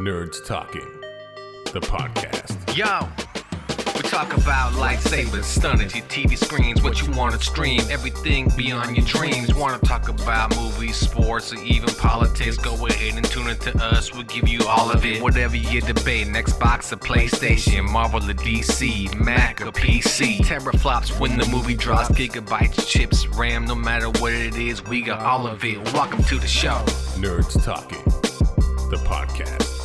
Nerds Talking, the podcast. Yo, we talk about lightsabers, stunning your TV screens, what you want to stream, everything beyond your dreams. Want to talk about movies, sports, or even politics? Go ahead and tune into us. We'll give you all of it. Whatever you're debating, Xbox or PlayStation, Marvel or DC, Mac or PC. Teraflops when the movie drops, gigabytes, chips, RAM, no matter what it is, we got all of it. Welcome to the show. Nerds Talking, the podcast.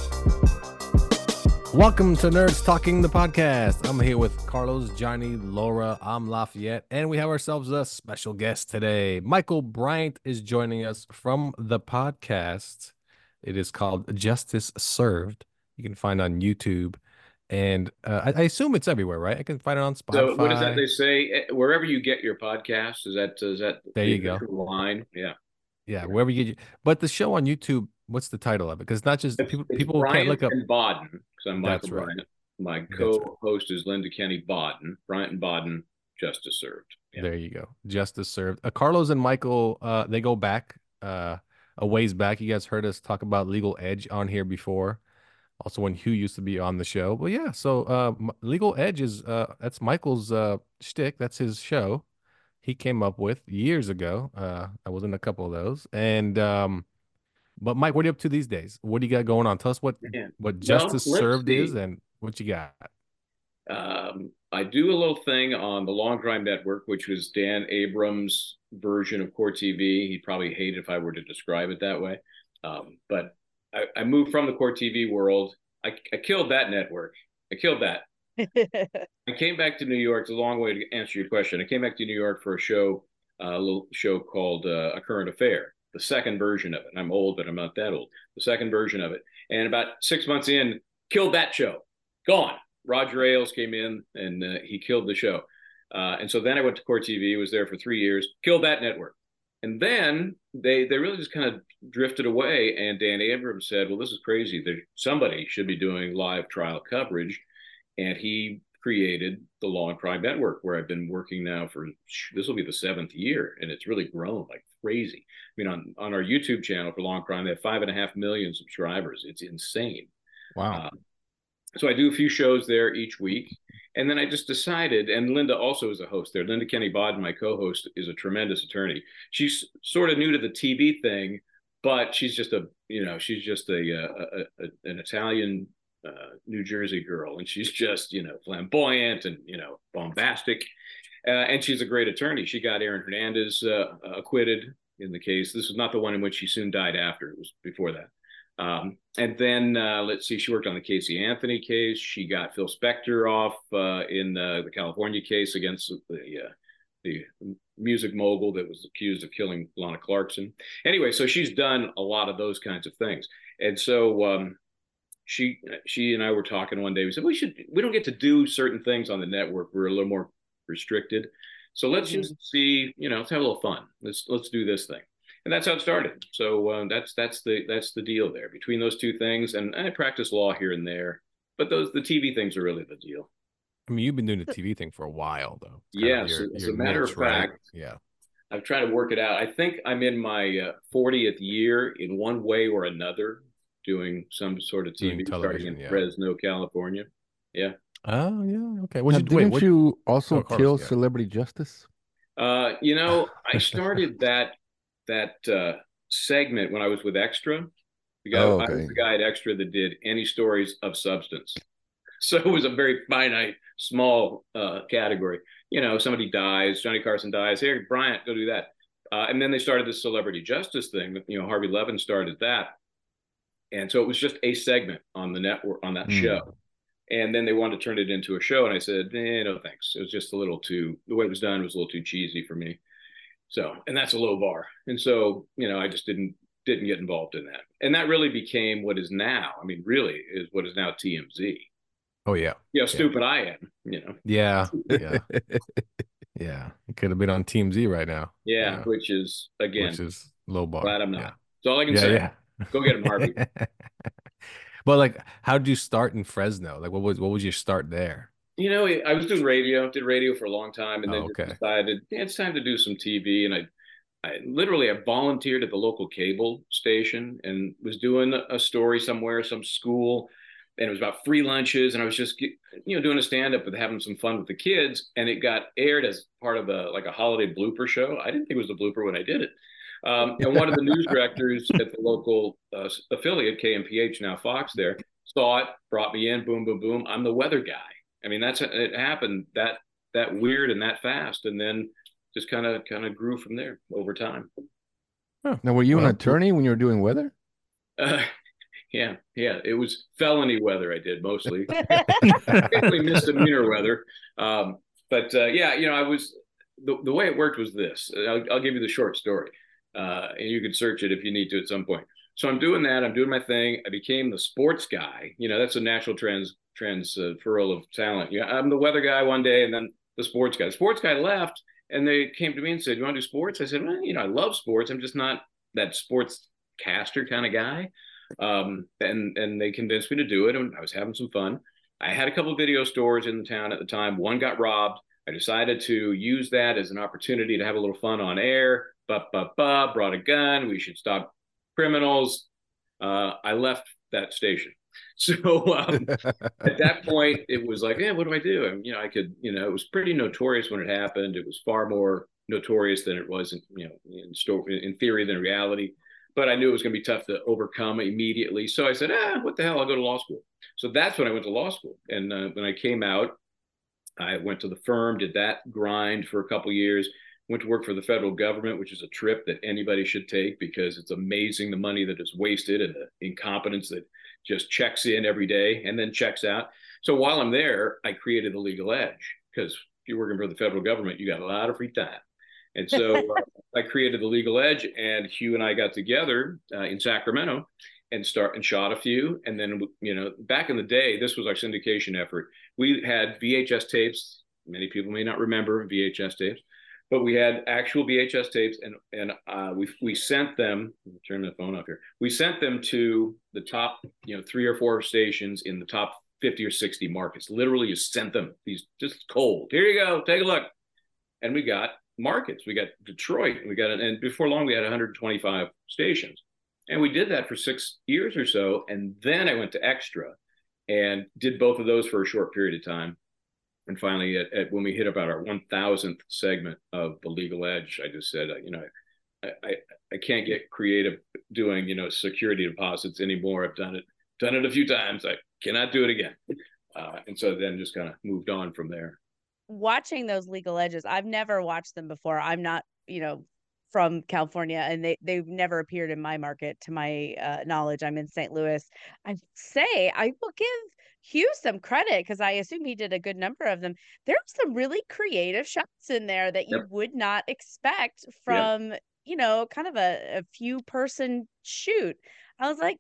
Welcome to Nerds Talking the podcast. I'm here with Carlos, Johnny, Laura, I'm Lafayette, and we have ourselves a special guest today. Michael Bryant is joining us from the podcast. It is called Justice Served. You can find on YouTube, and uh, I, I assume it's everywhere, right? I can find it on Spotify. So what is that they say? Eh, Wherever you get your podcast, is that is that There the you go. line? Yeah. yeah, wherever you get. You, but the show on YouTube, what's the title of it? Because not just It's- people, it's people can't look up. Baden because I'm That's Michael right. Bryant. My co-host is Linda Kenney Baden. Bryant and Baden, justice served. Yeah. There you go. Justice served. Uh, Carlos and Michael, uh, they go back uh, a ways back. You guys heard us talk about Legal Edge on here before. Also, when Hugh used to be on the show. But yeah, so uh, Legal Edge is uh, that's Michael's uh, shtick. That's his show. He came up with years ago. Uh, I was in a couple of those. And um, but Mike, what are you up to these days? What do you got going on? Tell us what Yeah. what Justice let's Served is and what you got. Um, I do a little thing on the Law and Crime Network, which was Dan Abrams' version of Court TV. He'd probably hate it if I were to describe it that way. Um, but I, I moved from the Court TV world. I, I killed that network. I killed that. I came back to New York. It's a long way to answer your question. I came back to New York for a show, uh, a little show called uh, A Current Affair, the second version of it. I'm old, but I'm not that old. The second version of it. And about six months in, killed that show. Gone. Roger Ailes came in and uh, he killed the show. Uh, and so then I went to Court TV, was there for three years, killed that network. And then they they really just kind of drifted away. And Dan Abrams said, "Well, this is crazy. There somebody should be doing live trial coverage." And he created the Law and Crime Network, where I've been working now for this will be the seventh year, and it's really grown like crazy. I mean, on on our YouTube channel for Law and Crime, they have five and a half million subscribers. It's insane. Wow. Um, so I do a few shows there each week. And then I just decided, and Linda also is a host there. Linda Kenney Baden, my co-host, is a tremendous attorney. She's sort of new to the TV thing, but she's just a, you know, she's just a, a, a, a an Italian uh, New Jersey girl, and she's just, you know, flamboyant and you know, bombastic, uh, and she's a great attorney. She got Aaron Hernandez uh, acquitted in the case. This was not the one in which she soon died after. It was before that. Um, and then uh, let's see, she worked on the Casey Anthony case. She got Phil Spector off uh, in uh, the California case against the uh, the music mogul that was accused of killing Lana Clarkson. Anyway, so she's done a lot of those kinds of things, and so um, she she and I were talking one day. We said we should we don't get to do certain things on the network. We're a little more restricted, so let's Mhm. just see. You know, let's have a little fun. Let's let's do this thing and that's how it started. So uh, that's that's the that's the deal there between those two things. And I practice law here and there, but those the TV things are really the deal. I mean, you've been doing the TV thing for a while, though. It's kind of Yes, your- as your a matter of niche, right? fact, Yeah. I've tried to work it out. I think I'm in my uh, 40th year in one way or another doing some sort of TV starting in yeah. Fresno, California. Yeah. Oh yeah. Okay. Now, you, didn't wait, what, you also Oh, Carlos, kill yeah. Celebrity Justice? Uh, you know, I started that that uh, segment when I was with Extra. The guy, Oh, I was the guy at Extra that did any stories of substance. So it was a very finite, small uh, category. You know, somebody dies, Johnny Carson dies. Here, Bryant, go do that. Uh, and then they started the celebrity justice thing. You know, Harvey Levin started that, and so it was just a segment on the network on that Hmm. show. And then they wanted to turn it into a show, and I said, eh, no thanks. It was just a little too the way it was done was a little too cheesy for me. So, and that's a low bar. And so, you know, I just didn't didn't get involved in that. And that really became what is now. I mean, really is what is now TMZ. oh yeah. You know, how stupid I am. You know, Yeah. Yeah. yeah. It could have been on TMZ right now. yeah, Yeah. which is again Which is low bar. glad I'm not. Yeah. That's all I can Yeah. say. yeah. Go get him, Harvey. but like, how did you start in Fresno? Like, what was what was your start there? You know, I was doing radio, did radio for a long time, and then Oh, okay. decided yeah, it's time to do some TV. And I, I literally I volunteered at the local cable station and was doing a story somewhere, some school, and it was about free lunches, and I was just you know doing a stand up with having some fun with the kids, and it got aired as part of a like a holiday blooper show. I didn't think it was a blooper when I did it. Um, and one of the news directors at the local uh, affiliate, KMPH, now Fox, there saw it, brought me in, boom, boom, boom. I'm the weather guy. I mean, that's it happened that that weird and that fast, and then just kind of kind of grew from there over time. Huh. Now, were you well, an attorney when you were doing weather? Uh, yeah, yeah. It was felony weather. I did mostly, misdemeanor weather. Um, but uh, yeah, you know, I was the the way it worked was this. I'll, I'll give you the short story, uh, and you can search it if you need to at some point. So I'm doing that. I'm doing my thing. I became the sports guy. You know, that's a natural trans transferal of talent. Yeah, I'm the weather guy one day, and then the sports guy. The sports guy left, and they came to me and said, "You want to do sports?" I said, "Well, you know, I love sports. I'm just not that sports caster kind of guy." Um, and and they convinced me to do it, and I was having some fun. I had a couple video stores in the town at the time. One got robbed. I decided to use that as an opportunity to have a little fun on air. But but but brought a gun. We should stop criminals. Uh, I left that station. So um, at that point, it was like, yeah, what do I do? And you know, I could, you know, it was pretty notorious when it happened. It was far more notorious than it was, in, you know, in story, in theory than reality. But I knew it was going to be tough to overcome immediately. So I said, ah, what the hell? I'll go to law school. So that's when I went to law school. And uh, when I came out, I went to the firm, did that grind for a couple years, went to work for the federal government, which is a trip that anybody should take because it's amazing the money that is wasted and the incompetence that just checks in every day and then checks out. So while I'm there, I created the legal edge because if you're working for the federal government, you got a lot of free time. And so uh, I created the legal edge, and Hugh and I got together uh, in Sacramento and start and shot a few. And then you know, back in the day, this was our syndication effort. We had VHS tapes. Many people may not remember VHS tapes but we had actual VHS tapes, and and uh, we we sent them. Turn the phone off here. We sent them to the top, you know, three or four stations in the top fifty or sixty markets. Literally, you sent them these just cold. Here you go, take a look, and we got markets. We got Detroit. We got and before long we had 125 stations, and we did that for six years or so, and then I went to Extra, and did both of those for a short period of time and finally, at, at, when we hit about our 1000th segment of the legal edge, I just said, uh, you know, I, I, I can't get creative doing, you know, security deposits anymore. I've done it, done it a few times. I cannot do it again. Uh, and so then just kind of moved on from there. Watching those legal edges, I've never watched them before. I'm not, you know, from California and they they've never appeared in my market to my uh, knowledge. I'm in St. Louis. I say I will give Hugh some credit because I assume he did a good number of them. There were some really creative shots in there that you yep. would not expect from, yep. you know, kind of a, a few person shoot. I was like,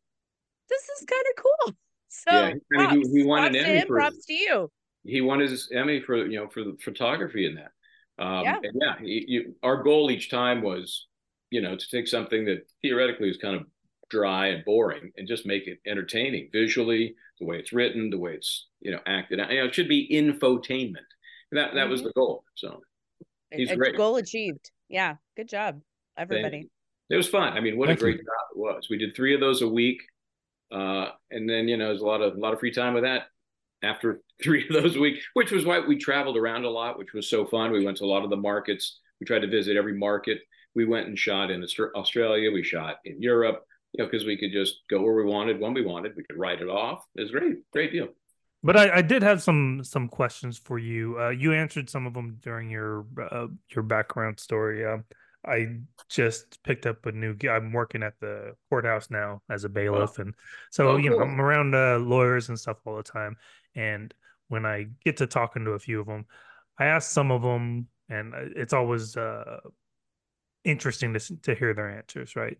this is kind of cool. So yeah, props, he, he won an Emmy him, for props to you. He won his Emmy for you know for the photography in that. Um, yeah, yeah. you, our goal each time was, you know, to take something that theoretically is kind of dry and boring and just make it entertaining visually, the way it's written, the way it's you know acted out. You know, it should be infotainment. That that mm-hmm. was the goal. So he's a great. Goal achieved. Yeah, good job, everybody. It was fun. I mean, what Thank a great you. job it was. We did three of those a week, uh, and then you know, there's a lot of a lot of free time with that. After three of those a week, which was why we traveled around a lot, which was so fun. We went to a lot of the markets. We tried to visit every market. We went and shot in Australia. We shot in Europe you know, because we could just go where we wanted when we wanted. We could write it off. It was great, great deal. But I, I did have some some questions for you. Uh, you answered some of them during your uh, your background story. Uh, I just picked up a new. I'm working at the courthouse now as a bailiff, oh. and so oh, you know I'm around uh, lawyers and stuff all the time. And when I get to talking to a few of them, I ask some of them, and uh, it's always uh, interesting to to hear their answers. Right?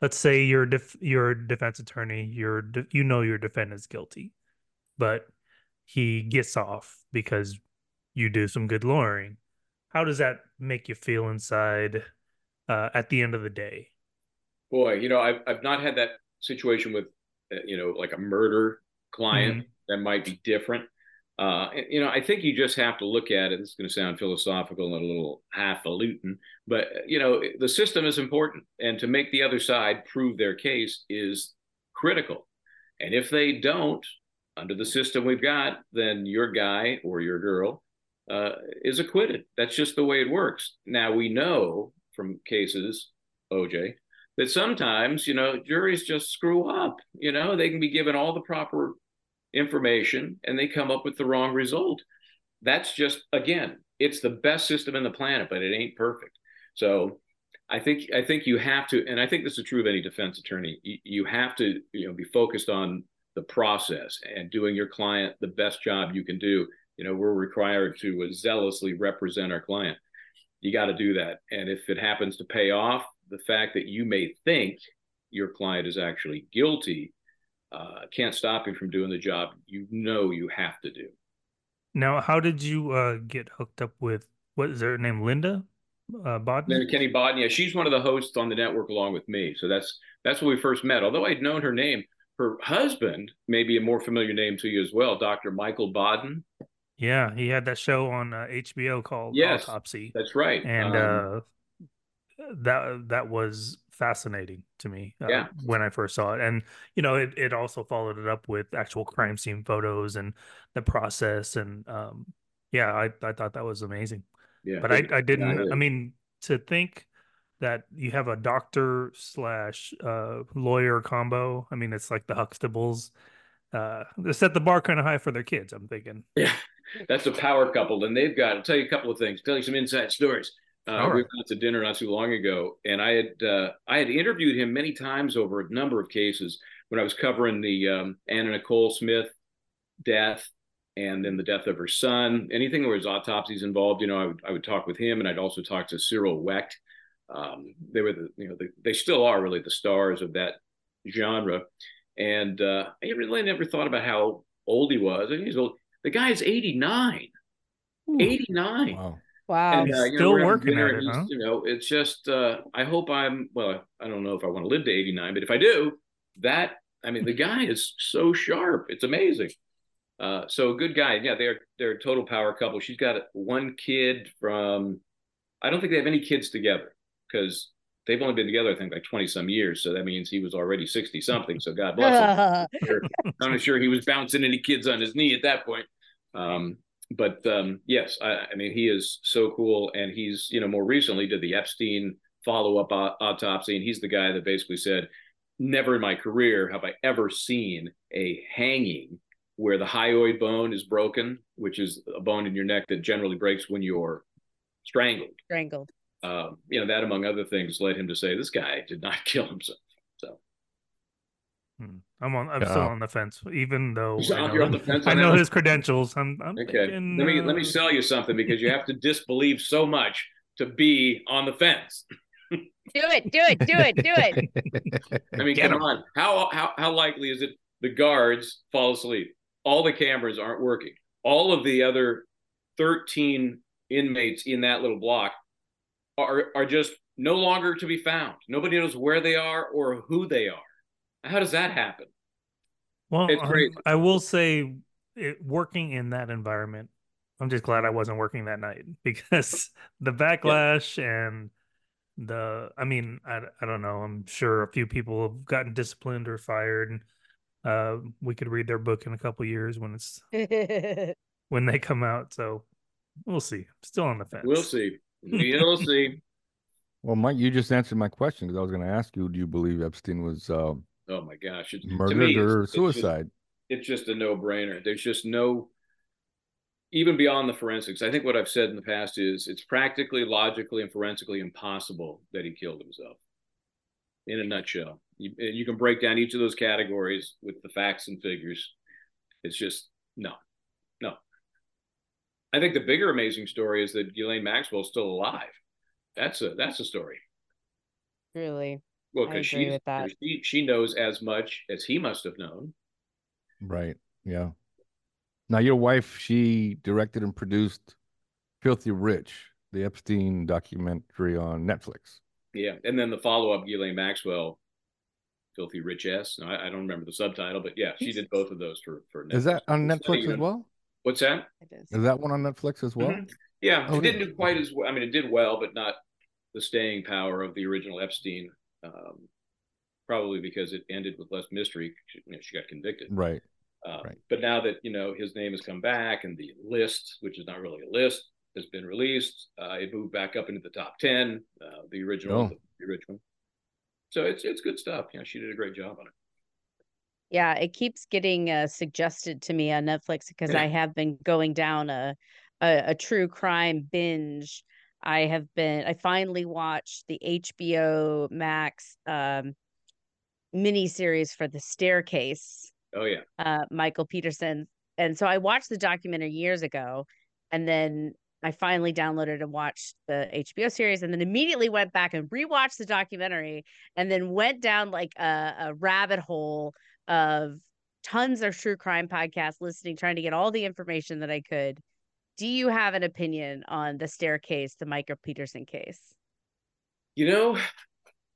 Let's say you're def- you're a defense attorney, you're de- you know your defendant's guilty, but he gets off because you do some good lawyering. How does that make you feel inside uh, at the end of the day? Boy, you know, I've I've not had that situation with uh, you know like a murder client mm-hmm. that might be different. Uh, you know, I think you just have to look at it. It's going to sound philosophical and a little highfalutin, but you know, the system is important, and to make the other side prove their case is critical. And if they don't, under the system we've got, then your guy or your girl uh, is acquitted. That's just the way it works. Now we know from cases, OJ, that sometimes you know juries just screw up. You know, they can be given all the proper information and they come up with the wrong result. That's just again, it's the best system in the planet, but it ain't perfect. So I think I think you have to, and I think this is true of any defense attorney. You, you have to you know be focused on the process and doing your client the best job you can do. You know, we're required to zealously represent our client. You got to do that, and if it happens to pay off, the fact that you may think your client is actually guilty uh, can't stop you from doing the job you know you have to do. Now, how did you uh, get hooked up with what is her name? Linda uh, Baden. Linda Kenney Baden. Yeah, she's one of the hosts on the network along with me. So that's that's when we first met. Although I'd known her name, her husband may be a more familiar name to you as well, Dr. Michael Baden. Yeah, he had that show on uh, HBO called yes, Autopsy. That's right. And um, uh, that that was fascinating to me uh, yeah. when I first saw it. And, you know, it, it also followed it up with actual crime scene photos and the process. And um, yeah, I, I thought that was amazing. Yeah. But I, I didn't, yeah, I mean, to think that you have a doctor slash uh, lawyer combo, I mean, it's like the Huxtables. Uh, they set the bar kind of high for their kids, I'm thinking. Yeah, that's a power couple. And they've got, I'll tell you a couple of things, tell you some inside stories. Uh, right. We went to dinner not too long ago, and I had uh, I had interviewed him many times over a number of cases when I was covering the um, Anna Nicole Smith death and then the death of her son. Anything where his autopsies involved, you know, I would I would talk with him, and I'd also talk to Cyril Wecht. Um, they were the you know the, they still are really the stars of that genre, and uh, I really never thought about how old he was. I mean, he's old. The guy is eighty nine. 89. Wow. Wow. And, uh, you know, Still we're working dinner at it, he's- huh? You know, it's just uh, I hope I'm well. I don't know if I want to live to 89, but if I do, that I mean, the guy is so sharp. It's amazing. Uh, so good guy. Yeah, they're they're a total power couple. She's got one kid from. I don't think they have any kids together because they've only been together, I think, like 20 some years. So that means he was already 60 something. So God bless him. I'm not sure he was bouncing any kids on his knee at that point. Um, but um, yes, I, I mean he is so cool, and he's you know more recently did the Epstein follow up autopsy, and he's the guy that basically said, never in my career have I ever seen a hanging where the hyoid bone is broken, which is a bone in your neck that generally breaks when you're strangled. Strangled. Um, you know that among other things led him to say this guy did not kill himself. So Hmm. I'm on. I'm still on the fence, even though So I you're on know, the fence I on that know his credentials. I'm. I'm okay, thinking, let me let me uh, sell you something because you have to disbelieve so much to be on the fence. Do it. Do it. Do it. Do it. I mean, Get come 'em. on. How how how likely is it the guards fall asleep? All the cameras aren't working. All of the other 13 inmates in that little block are are just no longer to be found. Nobody knows where they are or who they are. How does that happen? Well, It's crazy. I will say, it, working in that environment, I'm just glad I wasn't working that night because the backlash and the, I mean, I, I don't know. I'm sure a few people have gotten disciplined or fired. And, uh, we could read their book in a couple years when it's when they come out. So we'll see. Still on the fence. We'll see. We'll see. Well, Mike, you just answered my question because I was going to ask you: Do you believe Epstein was uh, Oh my gosh. It's, to murdered me, it's- or it's just- suicide? it's just a no-brainer. There's just no even beyond the forensics. I think what I've said in the past is it's practically, logically, and forensically impossible that he killed himself. In a nutshell, you, and you can break down each of those categories with the facts and figures. It's just no, no. I think the bigger amazing story is that Ghislaine Maxwell's still alive. That's a that's a story. Really. Well, because she she she knows as much as he must have known. Right. Yeah. Now, your wife, she directed and produced "Filthy Rich," the Epstein documentary on Netflix. Yeah, and then the follow up, Ghislaine Maxwell, "Filthy Rich S." No, I, I don't remember the subtitle, but yeah, she did both of those for for. Netflix. Is that on Netflix you as well? What's that? It is. Is that one on Netflix as well? Mhm. Yeah, Oh, it didn't really? do quite as well. I mean, it did well, but not the staying power of the original Epstein. Um, probably because it ended with less mystery. She, you know, she got convicted. Right. Um, Right. But now that you know his name has come back and the list, which is not really a list, has been released, uh, it moved back up into the top ten. Uh, the original, Oh. the original. So it's it's good stuff. You know, she did a great job on it. Yeah, it keeps getting uh, suggested to me on Netflix because I have been going down a, a a true crime binge. I have been I finally watched the HBO Max um miniseries for The Staircase, Oh yeah, uh Michael Peterson. And so I watched the documentary years ago and then I finally downloaded and watched the HBO series and then immediately went back and rewatched the documentary and then went down like a, a rabbit hole of tons of true crime podcasts listening trying to get all the information that I could. Do you have an opinion on the staircase, the Michael Peterson case? you know,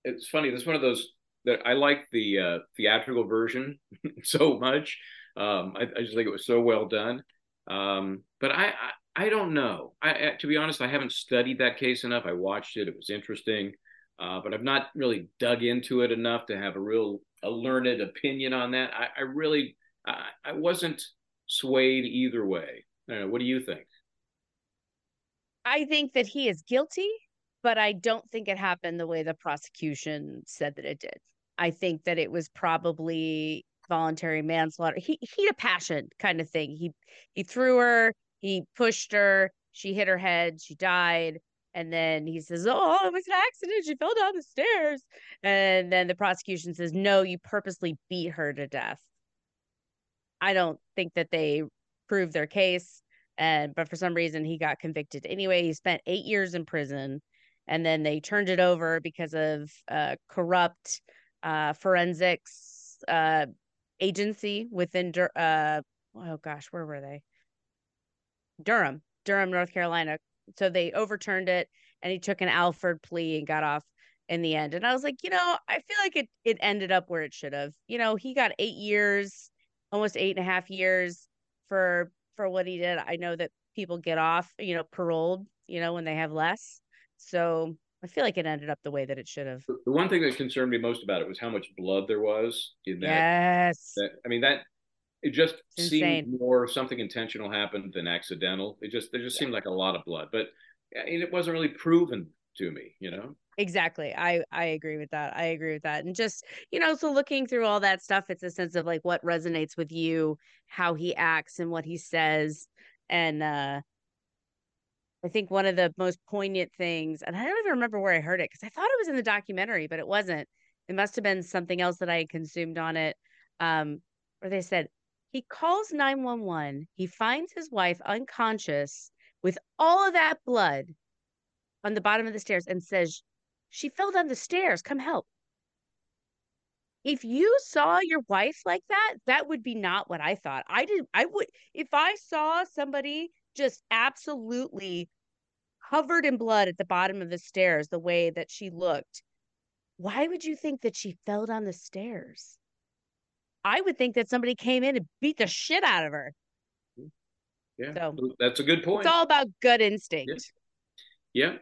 it's funny. This is one of those that I like the uh, theatrical version so much. Um, I, I just think it was so well done. Um, but I, I, I don't know. I, I, to be honest, I haven't studied that case enough. I watched it; it was interesting, uh, but I've not really dug into it enough to have a real a learned opinion on that. I, I really, I, I wasn't swayed either way. I don't know. What do you think? I think that he is guilty, but I don't think it happened the way the prosecution said that it did. I think that it was probably voluntary manslaughter. He heat of passion kind of thing. He he threw her, he pushed her, she hit her head, she died. And then he says, Oh, it was an accident. She fell down the stairs. And then the prosecution says, No, you purposely beat her to death. I don't think that they proved their case. And but for some reason he got convicted anyway. He spent eight years in prison, and then they turned it over because of uh, corrupt uh, forensics uh, agency within Dur- uh, oh gosh, where were they? Durham, Durham, North Carolina. So they overturned it, and he took an Alford plea and got off in the end. And I was like, you know, I feel like it it ended up where it should have. You know, he got eight years, almost eight and a half years for for what he did. I know that people get off, you know, paroled, you know, when they have less. So I feel like it ended up the way that it should have. The one thing that concerned me most about it was how much blood there was in that. Yes. that I mean that it just It's seemed insane. more something intentional happened than accidental. It just there just seemed like a lot of blood, but it wasn't really proven to me. You know, Exactly. I I agree with that. I agree with that. And just, you know, so looking through all that stuff, it's a sense of like what resonates with you, how he acts and what he says. And uh I think one of the most poignant things, and I don't even remember where I heard it because I thought it was in the documentary, but it wasn't. It must have been something else that I had consumed on it. Um, where they said he calls 911, he finds his wife unconscious with all of that blood on the bottom of the stairs and says, She fell down the stairs. Come help. If you saw your wife like that, that would be not what I thought. I did I would if I saw somebody just absolutely covered in blood at the bottom of the stairs the way that she looked, why would you think that she fell down the stairs? I would think that somebody came in and beat the shit out of her. yeah, So- that's a good point. It's all about gut instinct. yeah,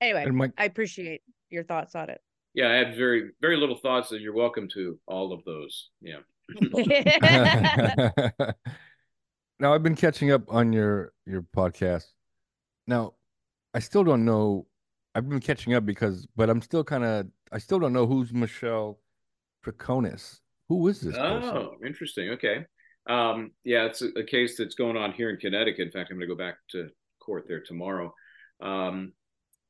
Anyway, And Mike, I appreciate your thoughts on it. yeah. I have very very little thoughts, and you're welcome to all of those. Yeah, now I've been catching up on your your podcast. Now, I still don't know. I've been catching up because, but I'm still kind of. I still don't know who's Michelle Troconis. Who is this person? Oh, interesting. Okay. Um, yeah, it's a, a case that's going on here in Connecticut. In fact, I'm going to go back to court there tomorrow. Um,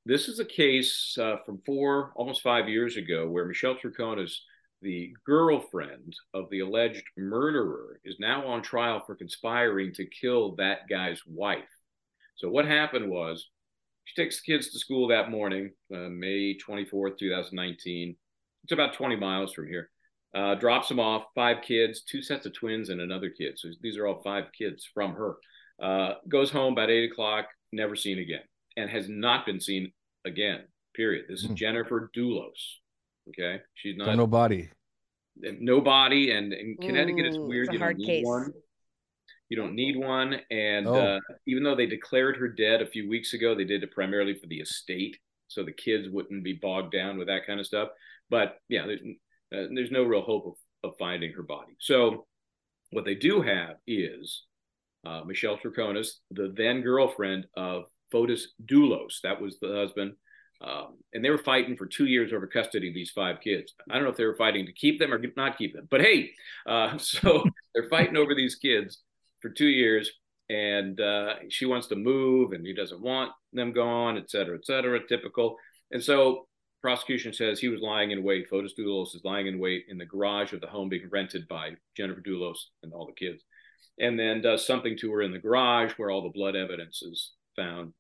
this is a case uh, from four, almost five years ago, where Michelle Troconis, the girlfriend of the alleged murderer, is now on trial for conspiring to kill that guy's wife. So what happened was, she takes the kids to school that morning, uh, May 24th, 2019. It's about 20 miles from here uh, drops them off, five kids, two sets of twins, and another kid. So these are all five kids from her. Uh, goes home about eight o'clock, never seen again, and has not been seen again. Period. This is Hmm. Jennifer Dulos. Okay, she's So not nobody. nobody, and in Connecticut, it's weird. it's a you don't need case. one. You don't need one. And Oh. uh, even though they declared her dead a few weeks ago, they did it primarily for the estate, so the kids wouldn't be bogged down with that kind of stuff. But yeah, there's, uh, there's no real hope of, of finding her body. So what they do have is uh, Michelle Troconis, the then girlfriend of Fotis Dulos. That was the husband. Um, and they were fighting for two years over custody of these five kids. I don't know if they were fighting to keep them or not keep them, but hey, uh, so they're fighting over these kids for two years. And uh, she wants to move, and he doesn't want them gone, et cetera, et cetera. Typical. And so prosecution says he was lying in wait. Fotis Dulos is lying in wait in the garage of the home being rented by Jennifer Dulos and all the kids, and then does something to her in the garage where all the blood evidence is found.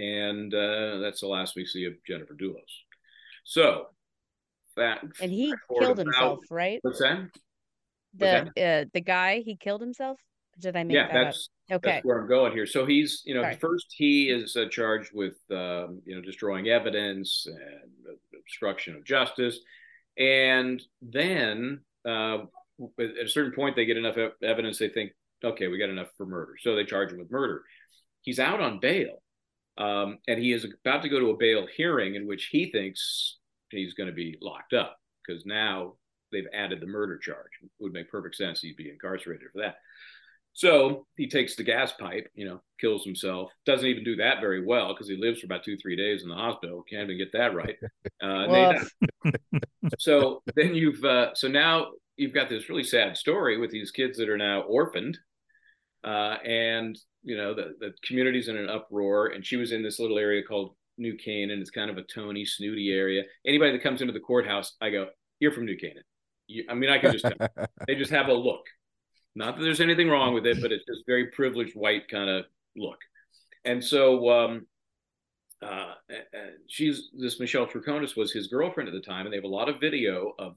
And uh, that's the last we see of Jennifer Dulos. So that And he killed about- himself, right? What's that? The uh, the guy he killed himself. Did I make Yeah, that that's up? Okay. That's where I'm going here. So he's, you know, Sorry. first he is uh, charged with, um, you know, destroying evidence and obstruction of justice, and then uh, at a certain point they get enough evidence they think, okay, we got enough for murder, so they charge him with murder. He's out on bail, um, and he is about to go to a bail hearing in which he thinks he's going to be locked up because now they've added the murder charge. It would make perfect sense he'd be incarcerated for that. So he takes the gas pipe, you know, kills himself. Doesn't even do that very well because he lives for about two, three days in the hospital. Can't even get that right. Uh, and they so then you've, uh, so now you've got this really sad story with these kids that are now orphaned. Uh, and, you know, the, the community's in an uproar. And she was in this little area called New Canaan. It's kind of a Tony, snooty area. Anybody that comes into the courthouse, I go, you're from New Canaan. You, I mean, I can just tell they just have a look. Not that there's anything wrong with it, but it's just very privileged white kind of look. And so um, uh, she's this Michelle Troconis was his girlfriend at the time, and they have a lot of video of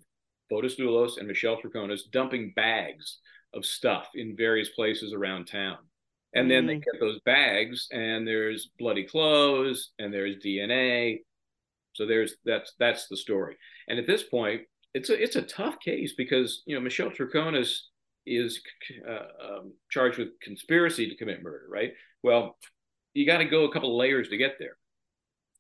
Fotis Dulos and Michelle Troconis dumping bags of stuff in various places around town. And then they get those bags, and there's bloody clothes, and there's DNA. So there's that's that's the story. And at this point, it's a it's a tough case because you know Michelle Troconis is uh, um, charged with conspiracy to commit murder, right? Well, you got to go a couple layers to get there.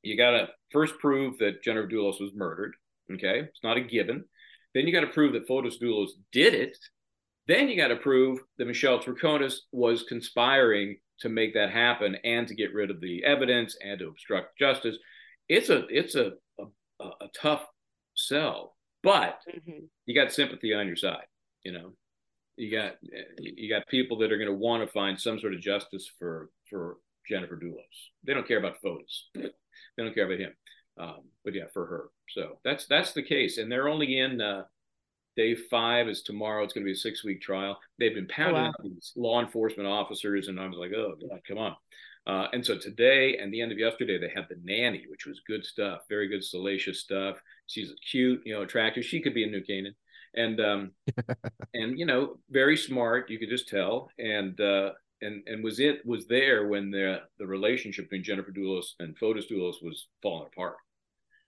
You got to first prove that Jennifer Dulos was murdered. Okay, it's not a given. Then you got to prove that Fotis Dulos did it. Then you got to prove that Michelle Troconis was conspiring to make that happen and to get rid of the evidence and to obstruct justice. It's a it's a a, a tough sell, but Mhm. you got sympathy on your side. You know, you got you got people that are going to want to find some sort of justice for for Jennifer Dulos. They don't care about Fotis. They don't care about him. Um, but yeah, for her. So that's that's the case, and they're only in uh, day five. Is tomorrow? It's going to be a six week trial. They've been pounding wow. out these law enforcement officers, and I was like, oh God, come on. Uh, and so today and the end of yesterday, they had the nanny, which was good stuff, very good salacious stuff. She's cute, you know, attractive. She could be a New Canaan, and um, and you know, very smart. You could just tell, and uh, and and was it was there when the the relationship between Jennifer Dulos and Fotis Dulos was falling apart.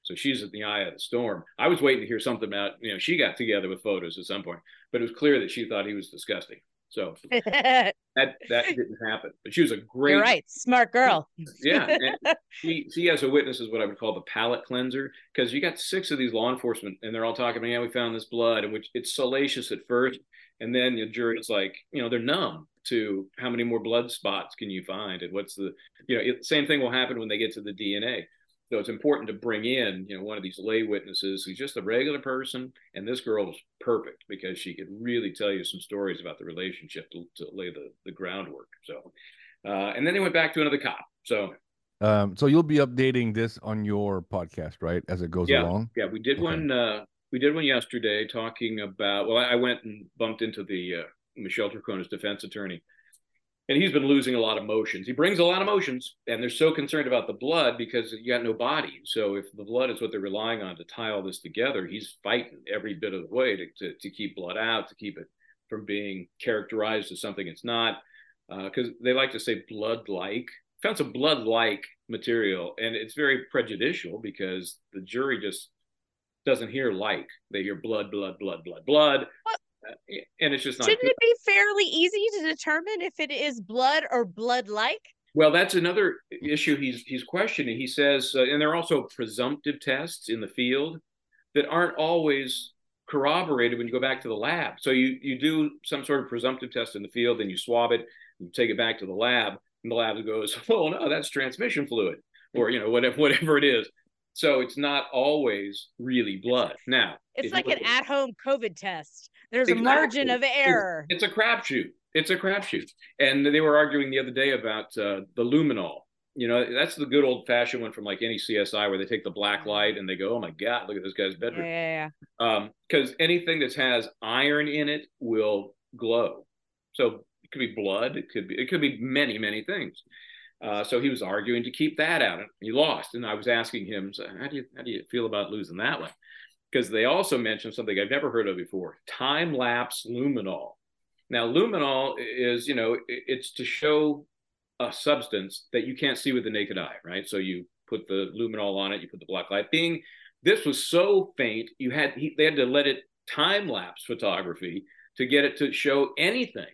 So she's at the eye of the storm. I was waiting to hear something about, you know, she got together with Fotis at some point, but it was clear that she thought he was disgusting. So that that didn't happen. But she was a great You're right. Smart girl. yeah, and she she has a witness is what I would call the palate cleanser because you got six of these law enforcement and they're all talking about yeah we found this blood and which it's salacious at first and then the jury's like you know they're numb to how many more blood spots can you find and what's the you know it, same thing will happen when they get to the DNA. So it's important to bring in, you know, one of these lay witnesses who's just a regular person. And this girl was perfect because she could really tell you some stories about the relationship to, to lay the, the groundwork. So, uh, and then they went back to another cop. So, Um, so you'll be updating this on your podcast, right, as it goes Yeah. along. yeah, we did Okay. one. Uh, we did one yesterday talking about. Well, I, I went and bumped into the uh, Michelle Turcona's defense attorney, and he's been losing a lot of motions. He brings a lot of motions, and they're so concerned about the blood because you got no body. So if the blood is what they're relying on to tie all this together, he's fighting every bit of the way to to, to keep blood out, to keep it from being characterized as something it's not, uh, because they like to say blood-like. Found some blood-like material, and it's very prejudicial because the jury just doesn't hear like they hear blood blood blood blood blood and it's just not. Shouldn't good. it be fairly easy to determine if it is blood or blood like? Well, that's another issue he's he's questioning. He says, uh, and there are also presumptive tests in the field that aren't always corroborated when you go back to the lab. So you you do some sort of presumptive test in the field, then you swab it, you take it back to the lab, and the lab goes, "Oh no, that's transmission fluid," or you know whatever whatever it is. So it's not always really blood. Now It's like an at-home COVID test. There's a margin of error. It's, a crapshoot. It's a crapshoot. And they were arguing the other day about uh, the luminol. You know, that's the good old fashioned one from like any CSI where they take the black light and they go, "Oh my God, look at this guy's Yeah, bedroom." yeah, yeah. Because anything that has iron in it will glow. So it could be blood. It could be. It could be many, many things. Uh, so he was arguing to keep that out, and he lost. And I was asking him, so "How do you how do you feel about losing that one?" Because they also mentioned something I've never heard of before: time lapse luminol. Now, luminol is, you know, it's to show a substance that you can't see with the naked eye, right? So you put the luminol on it, you put the black light. Being this was so faint, you had he, they had to let it time lapse photography to get it to show anything.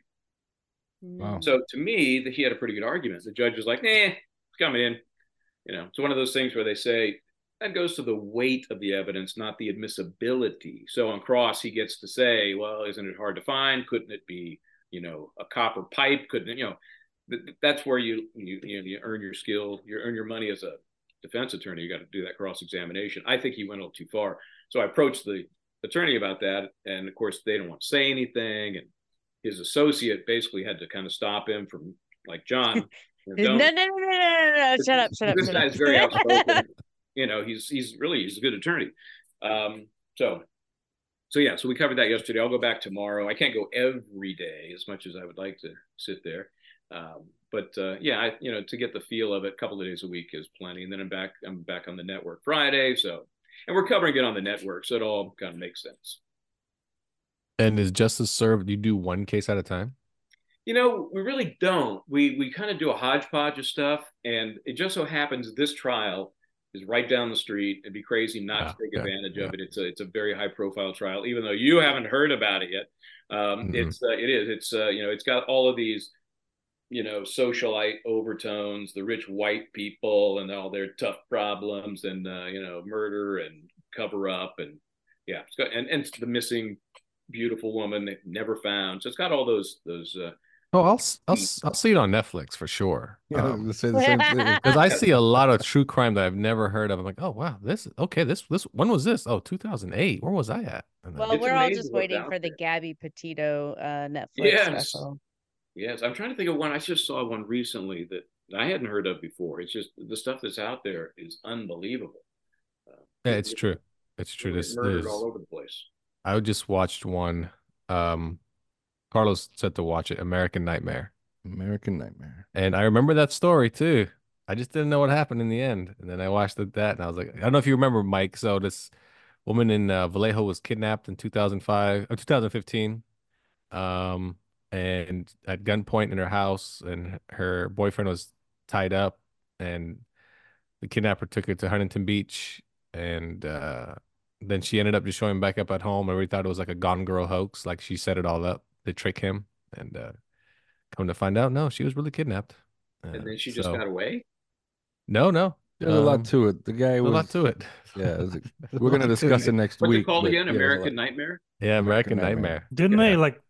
Wow. So to me, that he had a pretty good argument. The judge was like, "Nah, it's coming in." You know, it's one of those things where they say that goes to the weight of the evidence, not the admissibility. So on cross, he gets to say, "Well, isn't it hard to find? Couldn't it be, you know, a copper pipe? Couldn't it, you know?" th- That's where you you you, know, you earn your skill, you earn your money as a defense attorney. You got to do that cross examination. I think he went a little too far. So I approached the attorney about that, and of course they don't want to say anything, and his associate basically had to kind of stop him from like John. No, no, no, no, no, no, no. Shut up, shut up, this shut guy's up. very outspoken. you know, he's he's really he's a good attorney. Um, so so yeah, so we covered that yesterday. I'll go back tomorrow. I can't go every day as much as I would like to sit there. Um, but uh, yeah, I you know to get the feel of it, a couple of days a week is plenty. And then I'm back. I'm back on the network Friday. So and we're covering it on the network, so it all kind of makes sense. And is justice served? Do you do one case at a time. You know, we really don't. We we kind of do a hodgepodge of stuff, and it just so happens this trial is right down the street. It'd be crazy not Yeah, to take yeah, advantage yeah. of it. It's a it's a very high profile trial, even though you haven't heard about it yet. Um, Mhm. It's uh, it is it's uh, you know it's got all of these you know socialite overtones, the rich white people and all their tough problems, and uh, you know murder and cover up, and yeah, it's got and and it's the missing beautiful woman they never found. So it's got all those those. Oh, I'll s- I'll s- I'll see it on Netflix for sure. Yeah, I Um, gonna the same thing. because I see a lot of true crime that I've never heard of. I'm like, oh wow, this okay. This this when was this? Oh, 2008. Where was I at? And Well, It's we're all just waiting out for the. Gabby Petito uh, Netflix Yes. special. Yes, I'm trying to think of one. I just saw one recently that I hadn't heard of before. It's just the stuff that's out there is unbelievable. Uh, yeah, it's true. It's true. people This murdered is. all over the place. I just watched one. Um, Carlos said to watch it, American Nightmare, American Nightmare. and I remember that story too. I just didn't know what happened in the end, and then I watched it, that, and I was like, I don't know if you remember, Mike. So this woman in uh, Vallejo was kidnapped in 2005 or 2015, um, and at gunpoint in her house, and her boyfriend was tied up, and the kidnapper took her to Huntington Beach, and uh, then she ended up just showing back up at home, and we thought it was like a Gone Girl hoax, like she set it all up to trick him, and uh, come to find out, no, she was really kidnapped. And Uh, then she just so- got away. no, no, There's a um, lot to it. The guy a was lot to it. Yeah, it was a- There's a we're gonna discuss it. it next What's week. it called but again? yeah, there's a lot. American Nightmare. Yeah, American, American Nightmare. Nightmare. Didn't Yeah. they like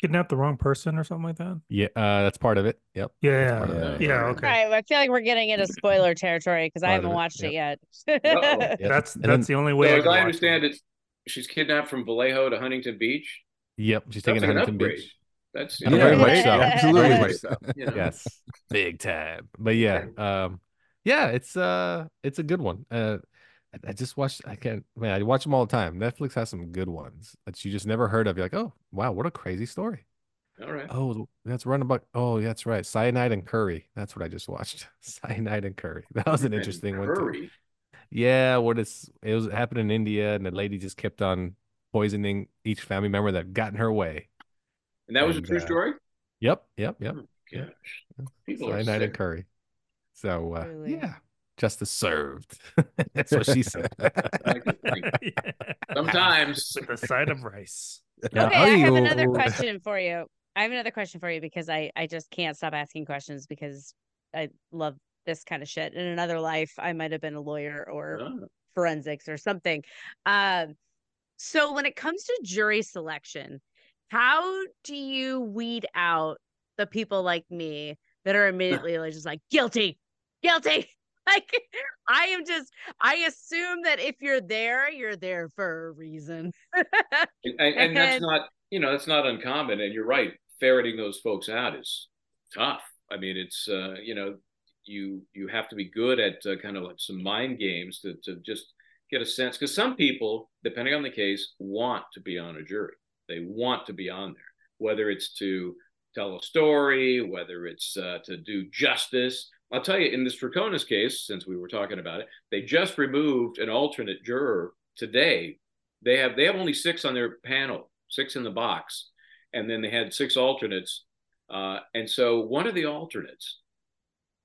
kidnap the wrong person or something like that? Yeah, uh, that's part of it. Yep. Yeah, yeah, it. yeah. Okay, right, I feel like we're getting into spoiler territory because I haven't it, watched it yet. Uh-oh. Yep. that's And that's then- the only way. So I as I understand them. it, she's kidnapped from Vallejo to Huntington Beach. Yep. She's taking like Huntington upgrade. Beach. That's Yeah, you know, very much right? so. Absolutely. Very much so. you know. Yes. Big time. But yeah, um, yeah, it's uh it's a good one. Uh I- I just watched I can't man, I watch them all the time. Netflix has some good ones that you just never heard of. You're like, oh wow, what a crazy story. All right. Oh, that's run about oh, that's right. Cyanide and curry. That's what I just watched. Cyanide and curry. That was an And interesting one too. Curry. Yeah, what it's it was happened in India, and the lady just kept on poisoning each family member that got in her way. And that was a true uh, story. Yep, yep, yep. Gosh, Yeah. people are Cyanide and curry. So uh, Truly. yeah, justice served. That's what she said. I like to think. Sometimes. with a side of rice. Okay, I have another question for you. I have another question for you because I I just can't stop asking questions because I love this kind of shit. In another life, I might have been a lawyer or Ah, forensics or something. Um, so when it comes to jury selection, how do you weed out the people like me that are immediately like just like guilty, guilty? Like I am just I assume that if you're there, you're there for a reason. and, and that's not you know that's not uncommon and you're right ferreting those folks out is tough i mean it's uh you know you you have to be good at uh, kind of like some mind games to, to just get a sense because some people depending on the case want to be on a jury. They want to be on there whether it's to tell a story whether it's uh, to do justice. I'll tell you in this Troconis case since we were talking about it they just removed an alternate juror today. They have they have only six on their panel, six in the box, and then they had six alternates. Uh, and so one of the alternates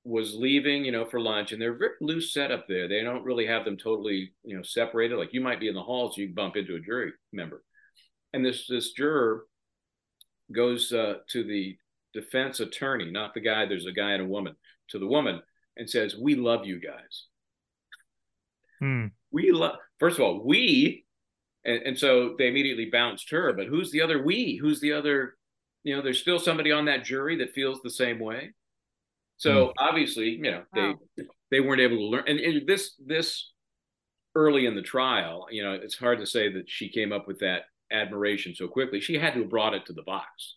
was leaving, you know, for lunch, and they're very loose setup there. They don't really have them totally, you know, separated. Like you might be in the hall, so you bump into a jury member. And this this juror goes uh, to the defense attorney, not the guy. There's a guy and a woman. To the woman and says, "We love you guys." Hmm. we love first of all we and, and so they immediately bounced her but who's the other we who's the other you know there's still somebody on that jury that feels the same way so obviously you know they Wow. they weren't able to learn and, and this this early in the trial you know it's hard to say that she came up with that admiration so quickly she had to have brought it to the box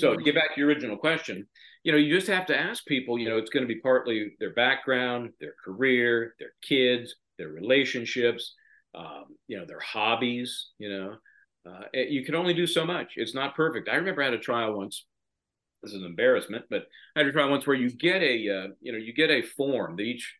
so to get back to your original question, you know, you just have to ask people, you know, it's going to be partly their background, their career, their kids, their relationships, um, you know, their hobbies, you know. Uh, it- you can only do so much. It's not perfect. I remember I had a trial once. This is an embarrassment, but I had trial once where you get a, uh, you know, you get a form that each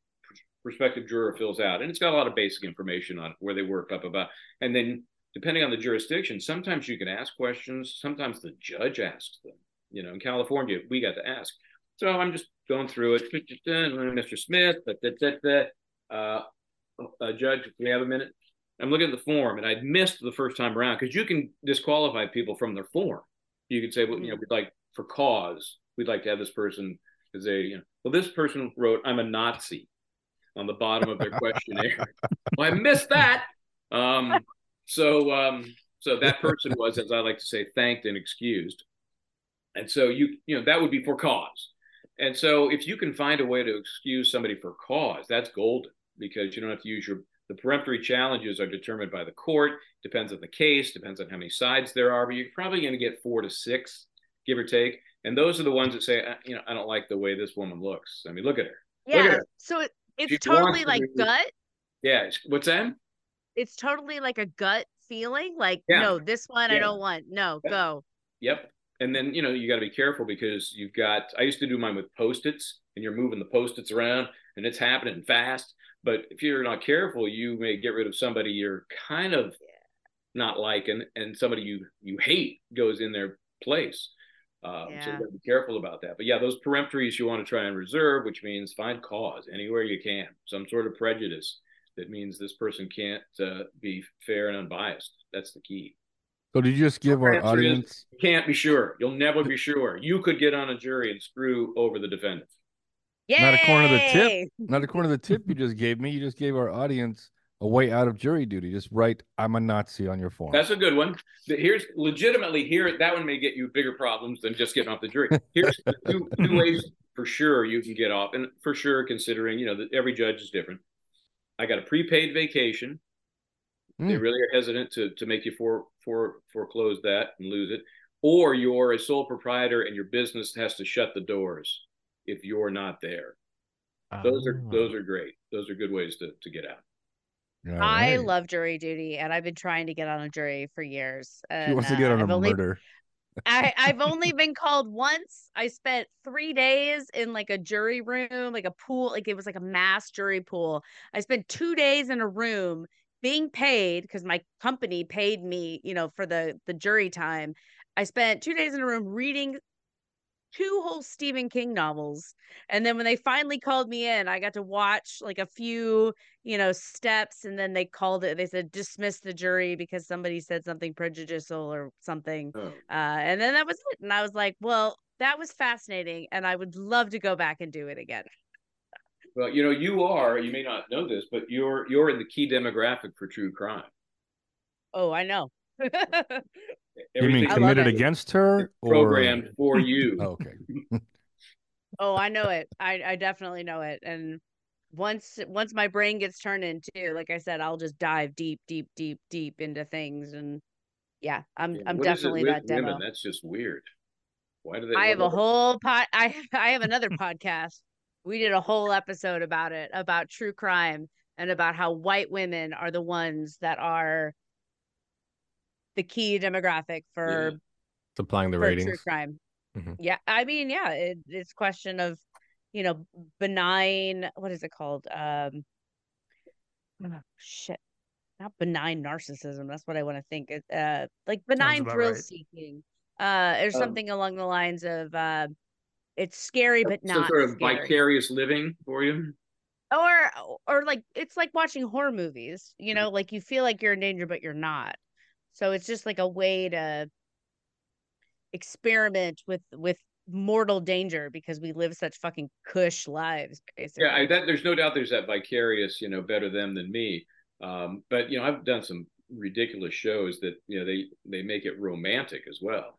prospective juror fills out, and it's got a lot of basic information on it, where they work, blah blah, and then depending on the jurisdiction, sometimes you can ask questions. Sometimes the judge asks them. You know, in California, we got to ask. So I'm just going through it. Mr. Smith, but that that that. Uh, uh, Judge, we have a minute? I'm looking at the form, and I'd missed the first time around because you can disqualify people from their form. You could say, well, you know, we'd like for cause, we'd like to have this person because they, you know, well, this person wrote, "I'm a Nazi," on the bottom of their questionnaire. well, I missed that. Um, so, um, so that person was, as I like to say, thanked and excused. And so you, you know, that would be for cause. And so if you can find a way to excuse somebody for cause, that's golden because you don't have to use your the peremptory challenges are determined by the court, depends on the case, depends on how many sides there are, but you're probably going to get four to six, give or take. And those are the ones that say, "Uh, you know, I don't like the way this woman looks. I mean, look at her. Look at Yeah. her. So it, it's She totally wants to like gut. Yeah. What's that? It's totally like a gut feeling. Like, Yeah. no, this one I don't want. No, Yeah. go. Yep. And then, you know, you got to be careful because you've got, I used to do mine with post its and you're moving the post its around and it's happening fast. But if you're not careful, you may get rid of somebody you're kind of not liking and somebody you, you hate goes in their place. Um, So you got to be careful about that. But yeah, those peremptories you want to try and reserve, which means find cause anywhere you can, some sort of prejudice that means this person can't uh, be fair and unbiased. That's the key. So did you just give our answer is- audience? You can't be sure. You'll never be sure. You could get on a jury and screw over the defendant. Yay! Not according to the tip. Not according to the tip you just gave me. You just gave our audience a way out of jury duty. Just write "I'm a Nazi" on your form. That's a good one. Here's legitimately here. That one may get you bigger problems than just getting off the jury. Here's two, two ways for sure you can get off, and for sure considering you know that every judge is different. I got a prepaid vacation. They Mm. really are hesitant to to make you for for foreclose that and lose it, or you're a sole proprietor and your business has to shut the doors if you're not there. Those are Ah. those are great. Those are good ways to to get out. All I right. love jury duty, and I've been trying to get on a jury for years. And, wants to get uh, on a I've only, murder. I, I've only been called once. I spent three days in like a jury room, like a pool, like it was like a mass jury pool. I spent two days in a room being paid because my company paid me, you know, for the the jury time. I spent two days in a room reading two whole Stephen King novels. And then when they finally called me in, I got to watch like a few, you know, steps. And then they called it, they said dismiss the jury because somebody said something prejudicial or something. Oh. Uh, and then that was it. And I was like, well, that was fascinating. And I would love to go back and do it again. Well, you know, you are, you may not know this, but you're you're in the key demographic for true crime. Oh, I know. You mean Everything I love committed against her or programmed for you. Oh, okay. oh, I know it. I, I definitely know it. And once once my brain gets turned into, like I said, I'll just dive deep, deep, deep, deep into things. And yeah, I'm I'm What is it definitely with that demo. Women? That's just weird. Why do they? I have a whole pod. I I have another podcast. We did a whole episode about it, about true crime and about how white women are the ones that are the key demographic for Supplying the for true ratings. crime. Mhm. Yeah, I mean, yeah, it, it's question of you know benign. What is it called? Um, oh, shit, not benign narcissism. That's what I want to think. It, Uh, like benign thrill right. seeking. Uh, or Um, something along the lines of uh, it's scary but some not sort of scary. vicarious living for you. or or like it's like watching horror movies you Mm-hmm. know like you feel like you're in danger but you're not so it's just like a way to experiment with with mortal danger because we live such fucking cush lives basically Yeah, I, that, there's no doubt there's that vicarious, you know, better them than me. Um, but you know, I've done some ridiculous shows that you know they they make it romantic as well.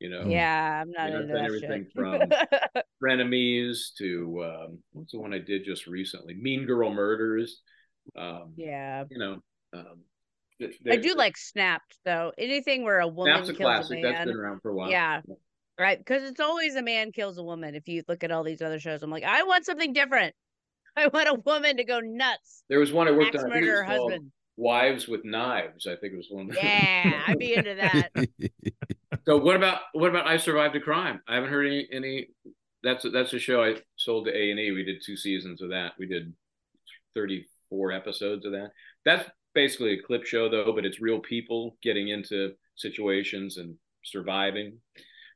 You know, yeah i'm not You know, into done that everything shit frenemies to um, what's the one I did just recently? Mean Girl Murders. Um, yeah you know, um, i do like snapped though anything where a woman a kills a classic. That's man been around for a while. Yeah. right because it's always a man kills a woman if you look at all these other shows i'm like i want something different i want a woman to go nuts There was one I worked axe on. I think it murder her husband Wives with Knives. I think it was one. Yeah, I'd be into that. So what about what about I Survived a Crime? I haven't heard any any. That's a, that's a show I sold to A and E. We did two seasons of that. We did thirty four episodes of that. That's basically a clip show though, but it's real people getting into situations and surviving.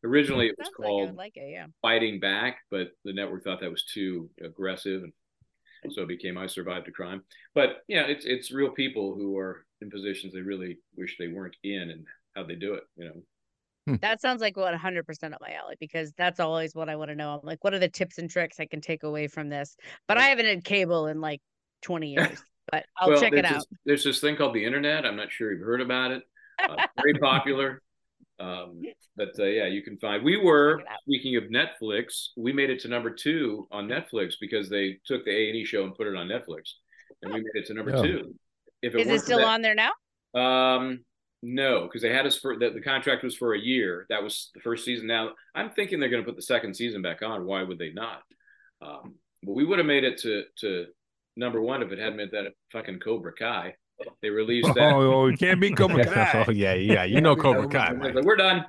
Originally, it was Sounds like I called like it. Yeah. Fighting Back, but the network thought that was too aggressive, and so it became I Survived a Crime. But yeah, it's it's real people who are in positions they really wish they weren't in, and how they do it. You know. Hmm. That sounds like what 100% up my alley because that's always what I want to know. I'm like, what are the tips and tricks I can take away from this? But I haven't had cable in like 20 years, but I'll Well, check it there's out. This, there's this thing called the internet. I'm not sure you've heard about it. Uh, very popular. Um, but uh, yeah, you can find. We were Check it out. speaking of Netflix. We made it to number two on Netflix because they took the A and E show and put it on Netflix, and we made it to number Oh. two. If Is it still that- on there now? Um, no, because they had us for the, the contract was for a year. That was the first season. Now I'm thinking they're going to put the second season back on. Why would they not? Um, but we would have made it to to number one if it hadn't been that fucking Cobra Kai. They released that. oh, you can't be Cobra Kai. oh yeah, yeah. You know Cobra Kai. We're like, we're done.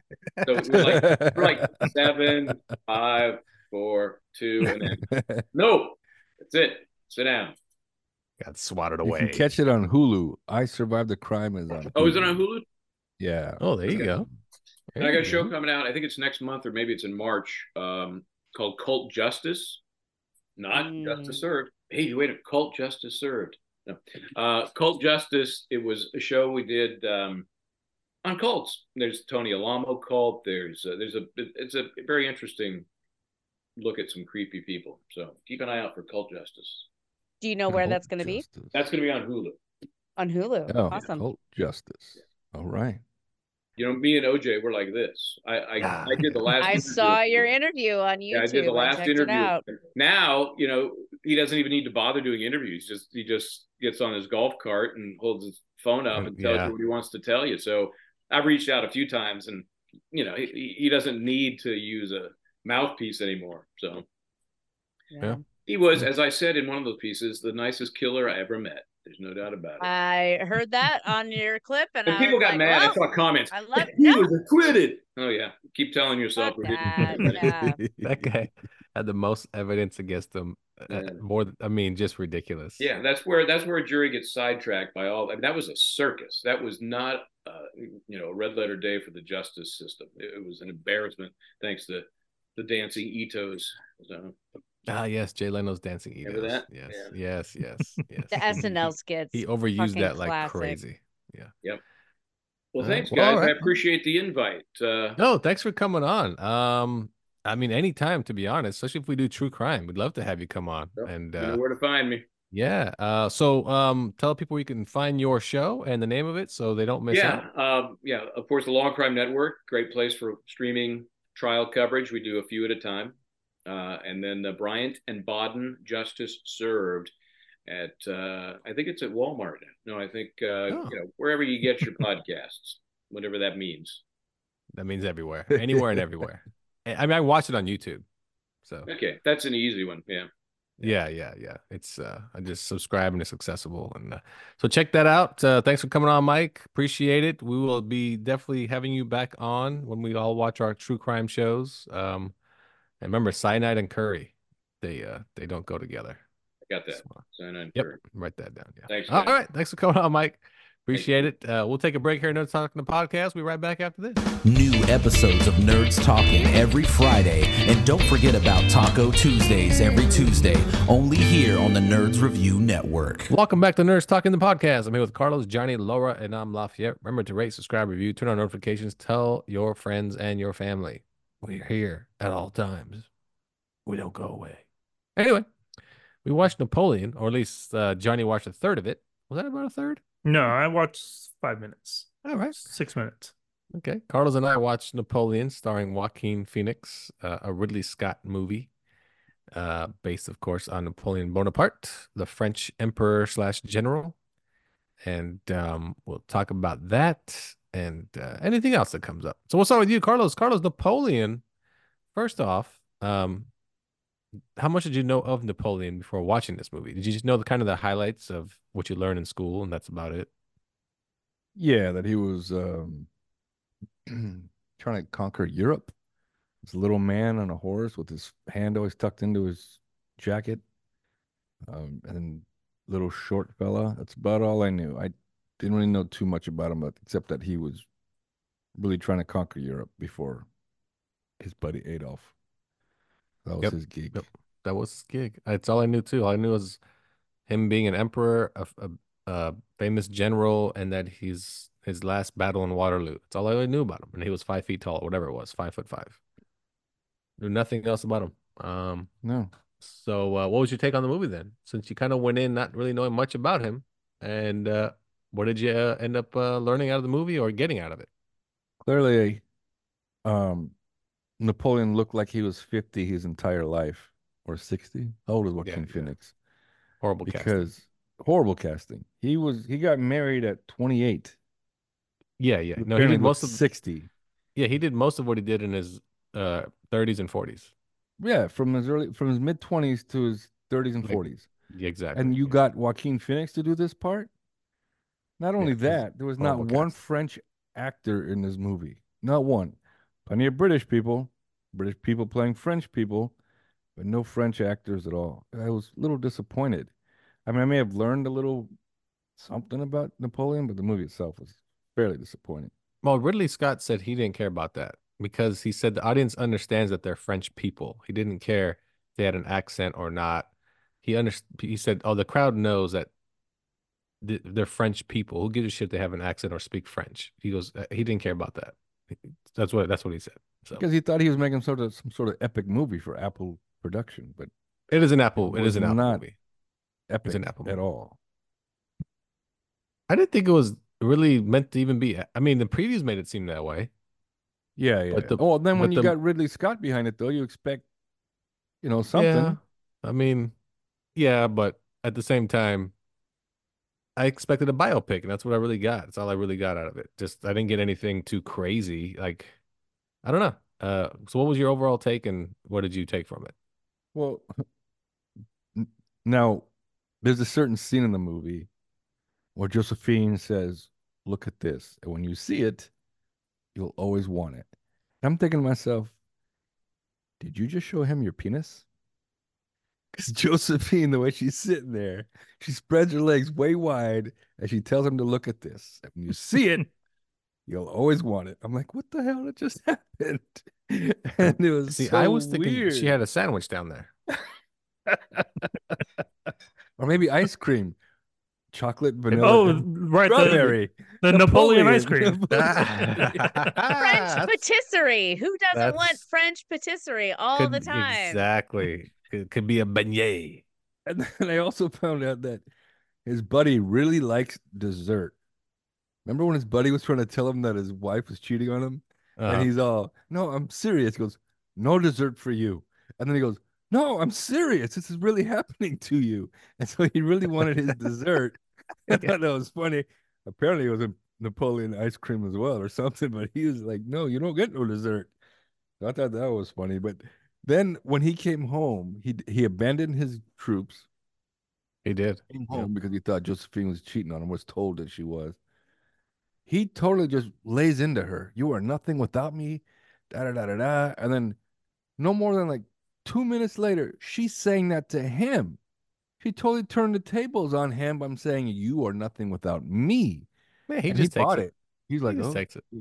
So we're like, we're like seven, five, four, two, and then no, that's it. Sit down. Got swatted away. You away. can catch it on Hulu. I survived the crime is on. Oh, is it on Hulu? Yeah. Oh, there you Okay. go. And I got a show coming out. I think it's next month or maybe it's in March. Um, called Cult Justice, not Mm. Justice Served. Hey, wait a Cult Justice Served. No. Uh, Cult Justice. It was a show we did um, on cults. There's Tony Alamo cult. There's uh, there's a it's a very interesting look at some creepy people. So keep an eye out for Cult Justice. Do you know where that's going to be? That's going to be on Hulu. On Hulu. Oh, awesome. Cult Justice. All right. You know, me and OJ were like this. I I, Yeah. I did the last. I interview. saw your interview on YouTube. Yeah, I did the last interview. Now, you know, he doesn't even need to bother doing interviews. Just he just gets on his golf cart and holds his phone up and tells Yeah. you what he wants to tell you. So I've reached out a few times, and you know, he, he doesn't need to use a mouthpiece anymore. So Yeah. he was, as I said in one of those pieces, the nicest killer I ever met. There's no doubt about it. I heard that on your clip, and and I people was got like, mad. I well, saw comments. I love he no, was acquitted. Oh yeah, keep telling yourself. that. Yeah. that guy had the most evidence against him. uh, More, I mean, just ridiculous. Yeah, that's where that's where a jury gets sidetracked by all. I mean, that was a circus. That was not, uh, you know, a red letter day for the justice system. It, it was an embarrassment, thanks to the dancing Itos. So Ah, yes, Jay Leno's dancing. Remember Itos. that? Yes, Yeah. yes, yes, yes. The SNL skits. He overused that like classic. crazy. Yeah. Yep. Well, Uh, thanks, well, all guys. I appreciate the invite. Uh, No, thanks for coming on. Um, I mean, anytime to be honest, especially if we do true crime, we'd love to have you come on. Yep, And you uh, know where to find me. yeah, uh, so um, tell people where you can find your show and the name of it, so they don't miss Yeah, out. um, yeah. Of course, the Law and Crime Network, great place for streaming trial coverage. We do a few at a time, uh, and then the Bryant and Baden Justice Served at uh, I think it's at Walmart. No, I think uh, Oh. you know wherever you get your podcasts, whatever that means. That means everywhere, anywhere and everywhere. I I mean, I watch it on YouTube. So Okay, that's an easy one. Yeah. yeah, yeah, yeah. It's uh, I just subscribe and it's accessible, and uh, so check that out. Uh, thanks for coming on, Mike. Appreciate it. We will be definitely having you back on when we all watch our true crime shows. Um, and remember, cyanide and curry, they uh, they don't go together. I got that. So, Sign on. Yep. Kurt. Write that down. Yeah. Thanks, All guys. right. Thanks for coming on, Mike. Appreciate it. Uh, we'll take a break here. Nerds Talking the podcast. We'll be right back after this. New episodes of Nerds Talking every Friday. And don't forget about Taco Tuesdays every Tuesday, only here on the Nerds Review Network. Welcome back to Nerds Talking the podcast. I'm here with Carlos, Johnny, Laura, and I'm Lafayette. Remember to rate, subscribe, review, turn on notifications, tell your friends and your family. We're here at all times. We don't go away. Anyway, we watched Napoleon, or at least uh, Johnny watched a third of it. Was that about a third? No, I watched five minutes, All right. six minutes. Okay. Carlos and I watched Napoleon starring Joaquin Phoenix, uh, a Ridley Scott movie, uh, based, of course, on Napoleon Bonaparte, the French emperor slash general. And um, we'll talk about that and uh, anything else that comes up. So we'll start with you, Carlos. Carlos, Napoleon, first off, um, how much did you know of Napoleon before watching this movie? Did you just know the kind of the highlights of what you learned in school and that's about it? Yeah, that he was um, trying to conquer Europe. This little man on a horse with his hand always tucked into his jacket. Um, and little short fella. That's about all I knew. I didn't really know too much about him, but except that he was really trying to conquer Europe before his buddy Adolf. That was Yep, his gig. yep. That was his gig. That's all I knew too. All I knew was him being an emperor, a, a, a famous general, and that he's his last battle in Waterloo. That's all I really knew about him. And he was five feet tall, whatever it was, five foot five. Knew nothing else about him. Um, No. so uh, what was your take on the movie then? Since you kind of went in not really knowing much about him, and uh, what did you uh, end up uh, learning out of the movie or getting out of it? Clearly, um, Napoleon looked like he was 50 his entire life or 60. How old is Joaquin yeah. Phoenix? Horrible casting. Because horrible casting. He was he got married at 28. Yeah, yeah. No, he did most of 60. yeah he did most of what he did in his uh 30s and 40s. Yeah, from his early from his mid 20s to his 30s and Like, 40s. Yeah, exactly. And you yeah. got Joaquin Phoenix to do this part? Not only it's that, there was not one cast. French actor in this movie. Not one. Plenty of British people, British people playing French people, but no French actors at all. I was a little disappointed. I mean, I may have learned a little something about Napoleon, but the movie itself was fairly disappointing. Well, Ridley Scott said he didn't care about that because he said the audience understands that they're French people. He didn't care if they had an accent or not. He under he said, "Oh, the crowd knows that th- they're French people. Who gives a shit they have an accent or speak French?" He goes, uh, he didn't care about that. That's what that's what he said. So Because he thought he was making sort of some sort of epic movie for Apple production, but it is an Apple. It was is an Apple not movie. epic an Apple at movie. all. I didn't think it was really meant to even be. I mean, the previews made it seem that way. Yeah, yeah. But the- oh, then when you the- got Ridley Scott behind it, though, you expect, you know, something. Yeah. I mean, yeah, but at the same time, I expected a biopic, and that's what I really got. That's all I really got out of it. Just I didn't get anything too crazy. Like, I don't know. Uh, so what was your overall take, and what did you take from it? Well, now there's a certain scene in the movie where Josephine says, "Look at this," and when you see it, you'll always want it. I'm thinking to myself, did you just show him your penis? Because Josephine, the way she's sitting there, she spreads her legs way wide and she tells him to look at this. And when you see it, You'll always want it. I'm like, what the hell? It just happened. And it was See, so I was thinking weird. she had a sandwich down there. or maybe ice cream, chocolate, oh, vanilla, Oh, right. The, strawberry. the Napoleon ice cream. French patisserie. Who doesn't want French patisserie all Could- the time? Exactly. It could be a beignet. And then I also found out that his buddy really likes dessert. Remember when his buddy was trying to tell him that his wife was cheating on him? Uh-huh. And he's all, No, I'm serious. He goes, No dessert for you. And then he goes, No, I'm serious. This is really happening to you. And so he really wanted his dessert. I thought that was funny. Apparently, it was a Napoleon ice cream as well or something, but he was like, No, you don't get no dessert. So I thought that was funny. But then when he came home, he he abandoned his troops he did. came Yeah. because he thought Josephine was cheating on him, was told that she was. He totally just lays into her. You are nothing without me. Da da da da da. And then no more than like two minutes later, she's saying that to him. She totally turned the tables on him by saying, You are nothing without me. Man, he and just he bought it. it. He's He like, just oh.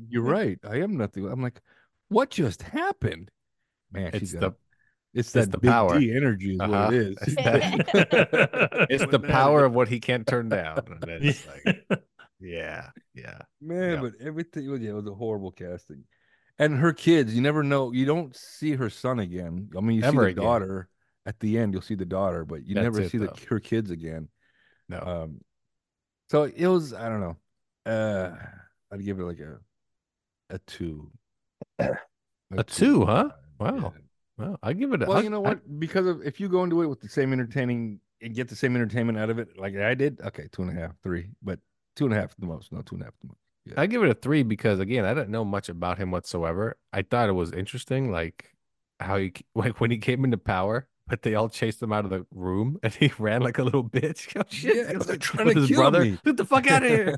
You're right. I am nothing. I'm like, What just happened? Man, It's she's the got, it's it's that the big power. D energy is Uh-huh. what it is. It's that- it's the power of what he can't turn down. And it's like, yeah, yeah. Man, Yeah. but everything was yeah, it was a horrible casting. And her kids, you never know. You don't see her son again. I mean, you Ever see the again. daughter at the end. You'll see the daughter, but you That's never it, see the, her kids again. No. Um, so it was. I don't know. Uh, I'd give it like a a two. A two, huh? Yeah. Wow. Well, I give it. A, Well, I- you know I- what? because of if you go into it with the same entertaining and get the same entertainment out of it, like I did, okay, two and a half, three, but two and a half at the most. No, two and a half at the most. Yeah. I give it a three because again, I didn't know much about him whatsoever. I thought it was interesting, like how he like when he came into power, but they all chased him out of the room and he ran like a little bitch. Oh shit! Yeah, He they're trying with to his kill brother. me. Get the fuck out of here!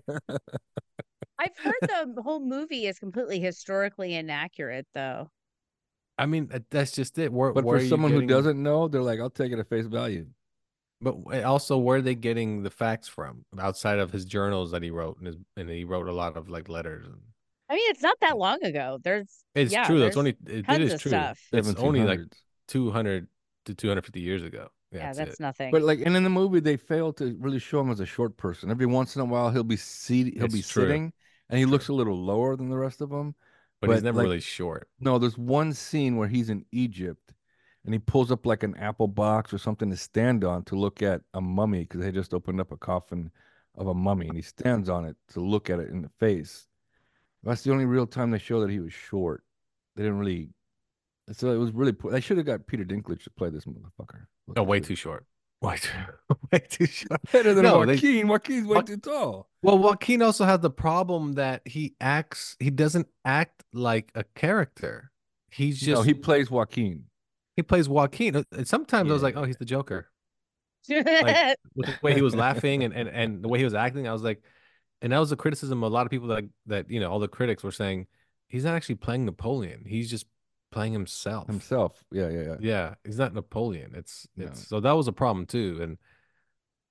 I've heard the whole movie is completely historically inaccurate, though. I mean, that's just it. Where, But where for are you someone who doesn't know, they're like, I'll take it at face value. but uh, also where are they getting the facts from outside of his journals that he wrote and his and he wrote a lot of like letters and I mean, it's not that long ago. There's it's yeah, true. That's only it, it tons is true. stuff. It's only like two hundred to two hundred fifty years ago. Yeah, Yeah, that's, that's nothing. But like, and in the movie, they fail to really show him as a short person. Every once in a while, he'll be seated, he'll be true. sitting, and he looks a little lower than the rest of them. But, he's never like, really short. No, there's one scene where he's in Egypt, and he pulls up like an apple box or something to stand on to look at a mummy because they just opened up a coffin of a mummy, and he stands on it to look at it in the face. That's the only real time they show that he was short. They didn't really. So it was really. poor. They should have got Peter Dinklage to play this motherfucker. No, way too short. Way too, way too short. better than No, they- Joaquin. Joaquin's way too tall. Well, Joaquin also has the problem that he acts. He doesn't act like a character. He's just no, he, plays Joaquin. He plays Joaquin. Uh, and Sometimes I was like, oh, he's the Joker. Like with the way he was laughing and, and and the way he was acting, I was like, and that was a criticism. A lot of people that that you know, all the critics were saying he's not actually playing Napoleon. He's just playing himself. Himself. Yeah, yeah, yeah. Yeah, he's not Napoleon. It's No. it's so that was a problem too. And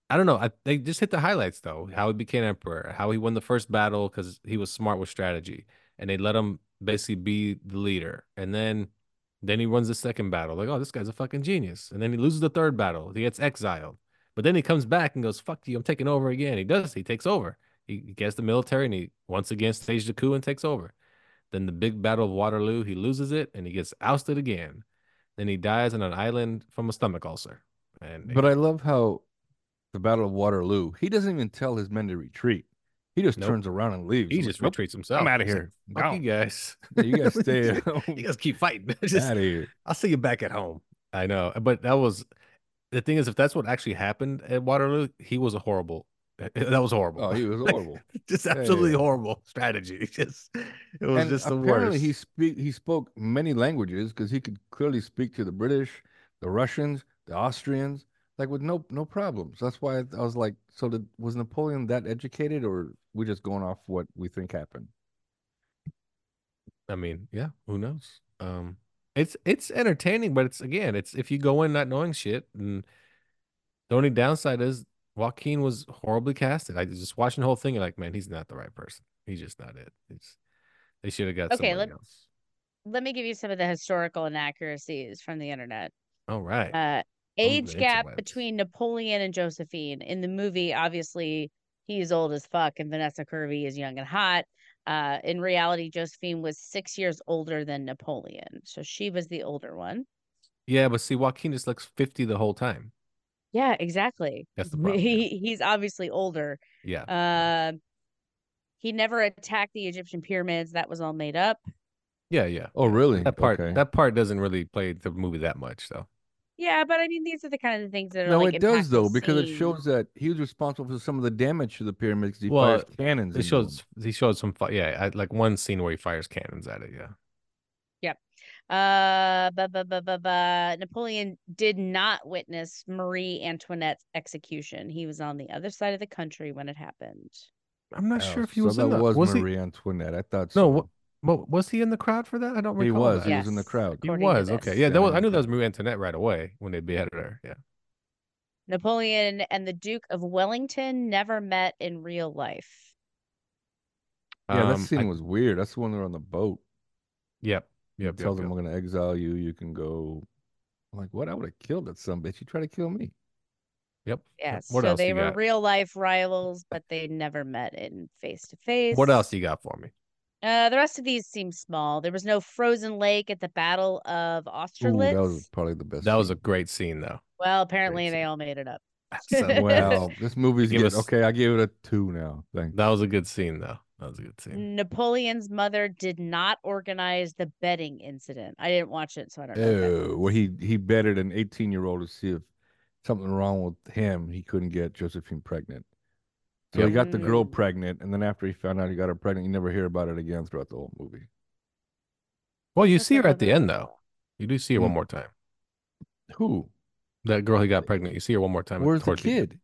I don't know. I, they just hit the highlights though. How he became emperor, how he won the first battle because he was smart with strategy, and they let him basically be the leader. And then then he runs the second battle. Like, oh, this guy's a fucking genius. And then he loses the third battle. He gets exiled. But then he comes back and goes, "Fuck you! I'm taking over again." He does. He takes over. He he gets the military and he once again stages the coup and takes over. Then the big battle of Waterloo, he loses it and he gets ousted again. Then he dies on an island from a stomach ulcer. And But I love how the Battle of Waterloo, he doesn't even tell his men to retreat. He just Nope. turns around and leaves. he I'm just like, "Nope, retreats himself. I'm He's like, here. Fuck you guys. Yeah, you guys stay you guys keep fighting. Just- out of here. I'll see you back at home. I know, but that was the thing is, if that's what actually happened at Waterloo, he was a horrible. That was horrible. Oh, he was horrible. just Yeah, yeah, absolutely yeah. horrible strategy. Just it was and just the apparently worst. he speak he spoke many languages because he could clearly speak to the British, the Russians, the Austrians, like with no no problems. That's why I, I was like, so did, was Napoleon that educated, or we just going off what we think happened? I mean, yeah, who knows? Um, it's it's entertaining, but it's again, it's if you go in not knowing shit, and the only downside is Joaquin was horribly casted. I just watching the whole thing, like, man, he's not the right person. He's just not it. It's They should have got Okay, let- else. Let me give you some of the historical inaccuracies from the internet. All right. Uh, age gap interwebs. between Napoleon and Josephine. In the movie, obviously, he's old as fuck, and Vanessa Kirby is young and hot. Uh, in reality, Josephine was six years older than Napoleon, so she was the older one. yeah, but see, Joaquin just looks 50 the whole time. Yeah, exactly. That's the problem. He, he's obviously older. Yeah. Uh, he never attacked the Egyptian pyramids. That was all made up. Yeah, yeah. Oh, really? That part Okay. that part doesn't really play the movie that much though. Yeah, but I mean, these are the kind of things that are No, like it does impactful though because it shows that he was responsible for some of the damage to the pyramids. He Well, fires cannons. It into shows them. he showed some fi- yeah, I, like one scene where he fires cannons at it, yeah. Uh, but, but, but, but, but Napoleon did not witness Marie Antoinette's execution. He was on the other side of the country when it happened. I'm not Oh, sure if he so was that in the was, was he Marie Antoinette. I thought No, so. what- was he in the crowd for that? I don't He was. that. He was in the crowd. He was okay. Yeah, that was, I knew that was. Marie Antoinette right away when they beheaded her. Yeah. Napoleon and the Duke of Wellington never met in real life. Yeah, that Um, scene I- was weird. That's the one they're on the boat. Yep. He Yep. tells yep, them, yep. "I'm going to exile you. You can go." I'm like, what? I would have killed that some bitch. You try to kill me. Yep. Yes. What so else they were got? real life rivals, but they never met in face to face. What else you got for me? Uh, the rest of these seem small. There was no frozen lake at the Battle of Ooh, that was probably the best. That was a great scene though. Well, apparently scene. they all made it up. So- well. This movie's good. us- Okay, I give it a two now. Thanks. that was a good scene though. That was a good scene. Napoleon's mother did not organize the betting incident. I didn't watch it, so I don't know. Oh, well, he he betted an 18 year old to see if something wrong with him. He couldn't get Josephine pregnant. So he got the girl Mm. pregnant, and then after he found out he got her pregnant, you never hear about it again throughout the whole movie. Well, you Blah, see her at the end though. You do see her one Mm. more time. Who? That girl he got pregnant. You see her one more time. at- Where's the towards end. kid?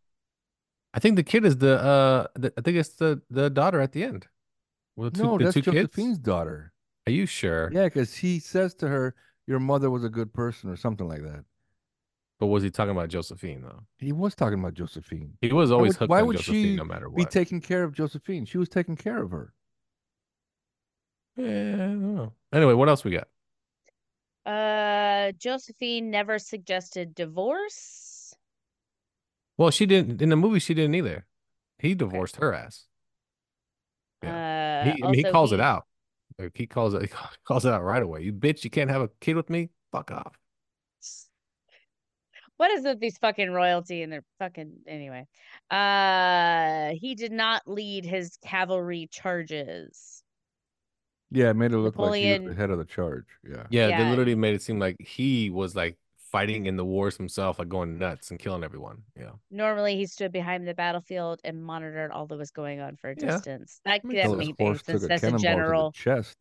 I think the kid is the uh the, I think it's the the daughter at the end. Well, the two, No, the that's two kids? Josephine's daughter. Are you sure? Yeah, because he says to her, "Your mother was a good person," or something like that. But was he talking about Josephine though? He was talking about Josephine. He was Why always would- hooked why on would Josephine she no matter what. Be taking care of Josephine. She was taking care of her. Yeah, I don't know. Anyway, what else we got? Uh, Josephine never suggested divorce. Well, she didn't in the movie. She didn't either. He divorced her ass. Uh, He, I mean, he also calls it out. Like, he calls it. He calls it out right away. You bitch! You can't have a kid with me. Fuck off. What is with these fucking royalty and their fucking anyway? Uh, he did not lead his cavalry charges. Yeah, it made it look like he was the head of the charge. Yeah. Yeah, they literally made it seem like he was like fighting in the wars himself, like going nuts and killing everyone. Yeah. Normally, he stood behind the battlefield and monitored all that was going on for a Yeah. distance. That Makes that sense. Till his made horse a that's a cannonball general. to the chest.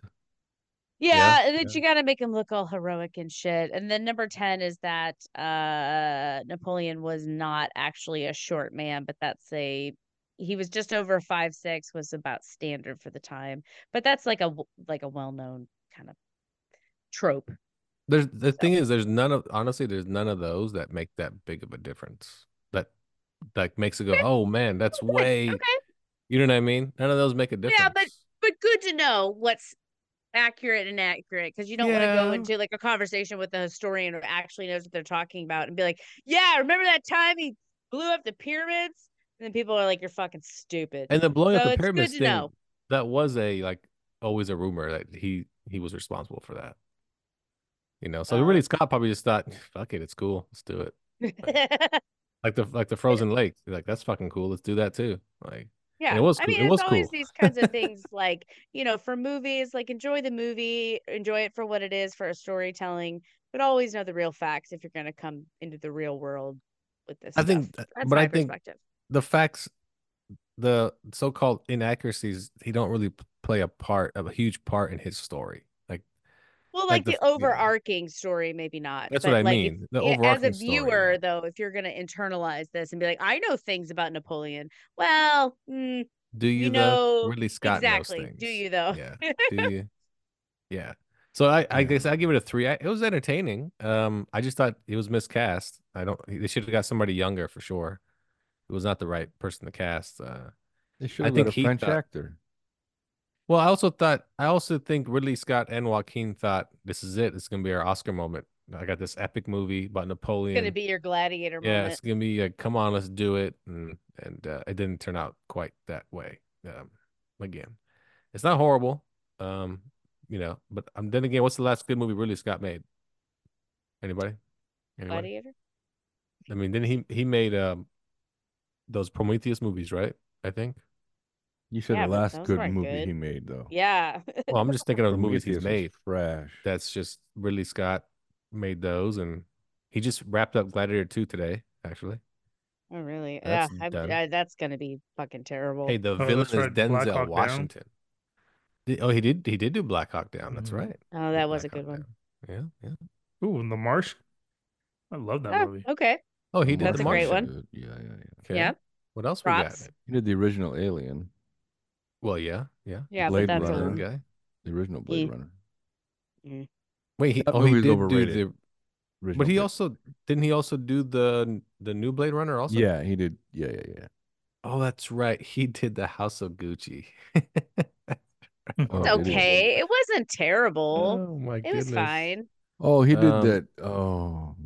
Yeah, Yeah, and then yeah. you got to make him look all heroic and shit. And then number 10 is that uh Napoleon was not actually a short man, but that's a he was just over five six was about standard for the time. But that's like a like a well-known kind of trope. There's the thing is, there's none of honestly, there's none of those that make that big of a difference. That that makes it go, oh man, that's oh, way. Okay. You know what I mean? None of those make a difference. Yeah, but but good to know what's accurate and accurate because you don't want to go into like a conversation with a historian who actually knows what they're talking about and be like, yeah, remember that time he blew up the pyramids? And then people are like, you're fucking stupid. and the blowing So up the pyramids thing, know. that was a like always a rumor that he he was responsible for that. You know, so Oh. really uh, Scott probably just thought, fuck it, it's cool, let's do it. Like the like the frozen lake, like that's fucking cool, let's do that too. Like yeah, it was I mean, it was it's always cool. these kinds of things like you know, for movies, like enjoy the movie, enjoy it for what it is for a storytelling, but always know the real facts if you're going to come into the real world with this. I think, stuff. th- that's but my I think the facts, the so-called inaccuracies, he don't really play a part, a huge part in his story. Like Well, like like, the the, f- yeah. overarching story, maybe not. That's but what I like, mean, if- the yeah, as a viewer, yeah. though, if you're gonna internalize this and be like, I know things about Napoleon. Well, mm, do you, you know Really, Scott exactly. knows things. Do you though? Yeah. Do you? Yeah. So I, I guess I give it a three. I, it was entertaining. Um, I just thought it was miscast. I don't. They should have got somebody younger for sure. It was not the right person to cast. Uh, They should I have think got a French thought- actor. Well, I also thought I also think Ridley Scott and Joaquin thought this is it. It's gonna be our Oscar moment. I got this epic movie about Napoleon. It's gonna be your gladiator yeah, moment. it's gonna be like, come on, let's do it, and and uh, it didn't turn out quite that way. Um, again, it's not horrible, um, you know, but um, then again, what's the last good movie Ridley Scott made? Anybody? Anybody? Gladiator. I mean, then he he made um those Prometheus movies, right? I think. You said Yeah, the but last those good weren't movie good. he made though. Yeah. Well, I'm just thinking of the movies he's Prometheus was made. Trash. That's just Ridley Scott made those, and he just wrapped up Gladiator 2 today, actually. oh really? That's yeah. I'm- done. I- that's gonna be fucking terrible. Hey, the Oh, villain is right, Black Hawk Denzel Down. Washington. Did- oh, he did. He did do Black Hawk Down. That's Mhm. right. oh, that was a Black good Hawk one. Down. Yeah, yeah. Ooh, and The Marsh. I love that Oh, movie. okay. Oh, he did That's the a great Martian. one. Good. Yeah, yeah, yeah. Okay. Yeah. What else Props. we got? He did the original Alien, Well, yeah, yeah. Yeah, Blade but that's Runner. A guy. the original Blade He- Runner. Wait, he, That oh, he did overrated. do the. Original But he Blade- also didn't he also do the the new Blade Runner also? Yeah, he did. Yeah, yeah, yeah. Oh, that's right. He did the House of Gucci. Oh, It's okay. It wasn't terrible. oh my it goodness. was fine. Oh, he did Um, that. Oh,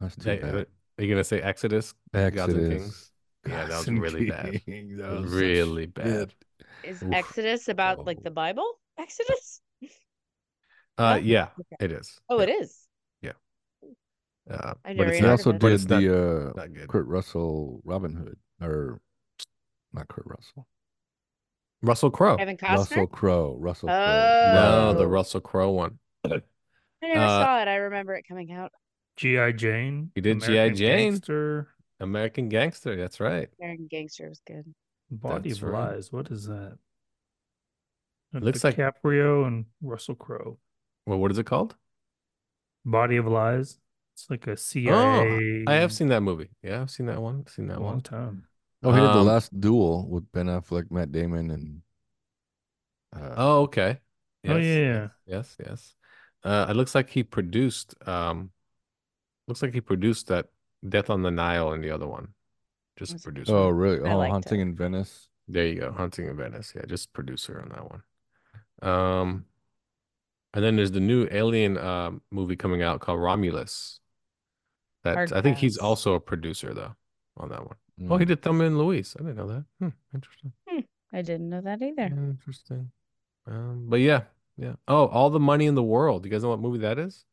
that's too Hey, bad. Are you gonna say Exodus? Gods and Kings? Exodus. Yeah, that was really bad. Kings, that was Really shit. bad. Is Oof. Exodus about like Oh. the Bible? Exodus? Uh, Yeah? yeah, Okay. it is. Oh, yeah. it is. Yeah. Uh, I but never it's He heard not, also it. but did not, the uh, not. Kurt Russell Robin Hood, or not Kurt Russell, Russell Crowe. Kevin Costner? Russell Crowe. Russell Crowe. No, the Oh. Russell Crowe one. I never uh, saw it. I remember it coming out. G.I. Jane. He did G.I. Jane. Gangster, American Gangster. That's right. American Gangster was good. Body That's of right. Lies. What is that? Uh, Looks like- DiCaprio and Russell Crowe. Well, what is it called? Body of Lies. It's like a CIA. Oh, I have seen that movie. Yeah, I've seen that one. Seen a that long one. time. Oh, he did the Um, last duel with Ben Affleck, Matt Damon, and uh, Oh, okay. Oh, Yes, yeah. Yes, yes. yes. Uh, it looks like he produced. Um, looks like he produced that Death on the Nile and the other one. Just That's producer. oh, really? I Oh, liked Haunting it. in Venice. There you go. Haunting in Venice. Yeah, just producer on that one. Um, and then there's the new Alien um movie coming out called Romulus. That Hard I think he's also a producer though on that one. Oh, he Mm. did Thelma and Louise. I didn't know that. Hmm, interesting. I didn't know that either. Interesting. Um, but yeah, yeah. Oh, all the money in the world. You guys know what movie that is?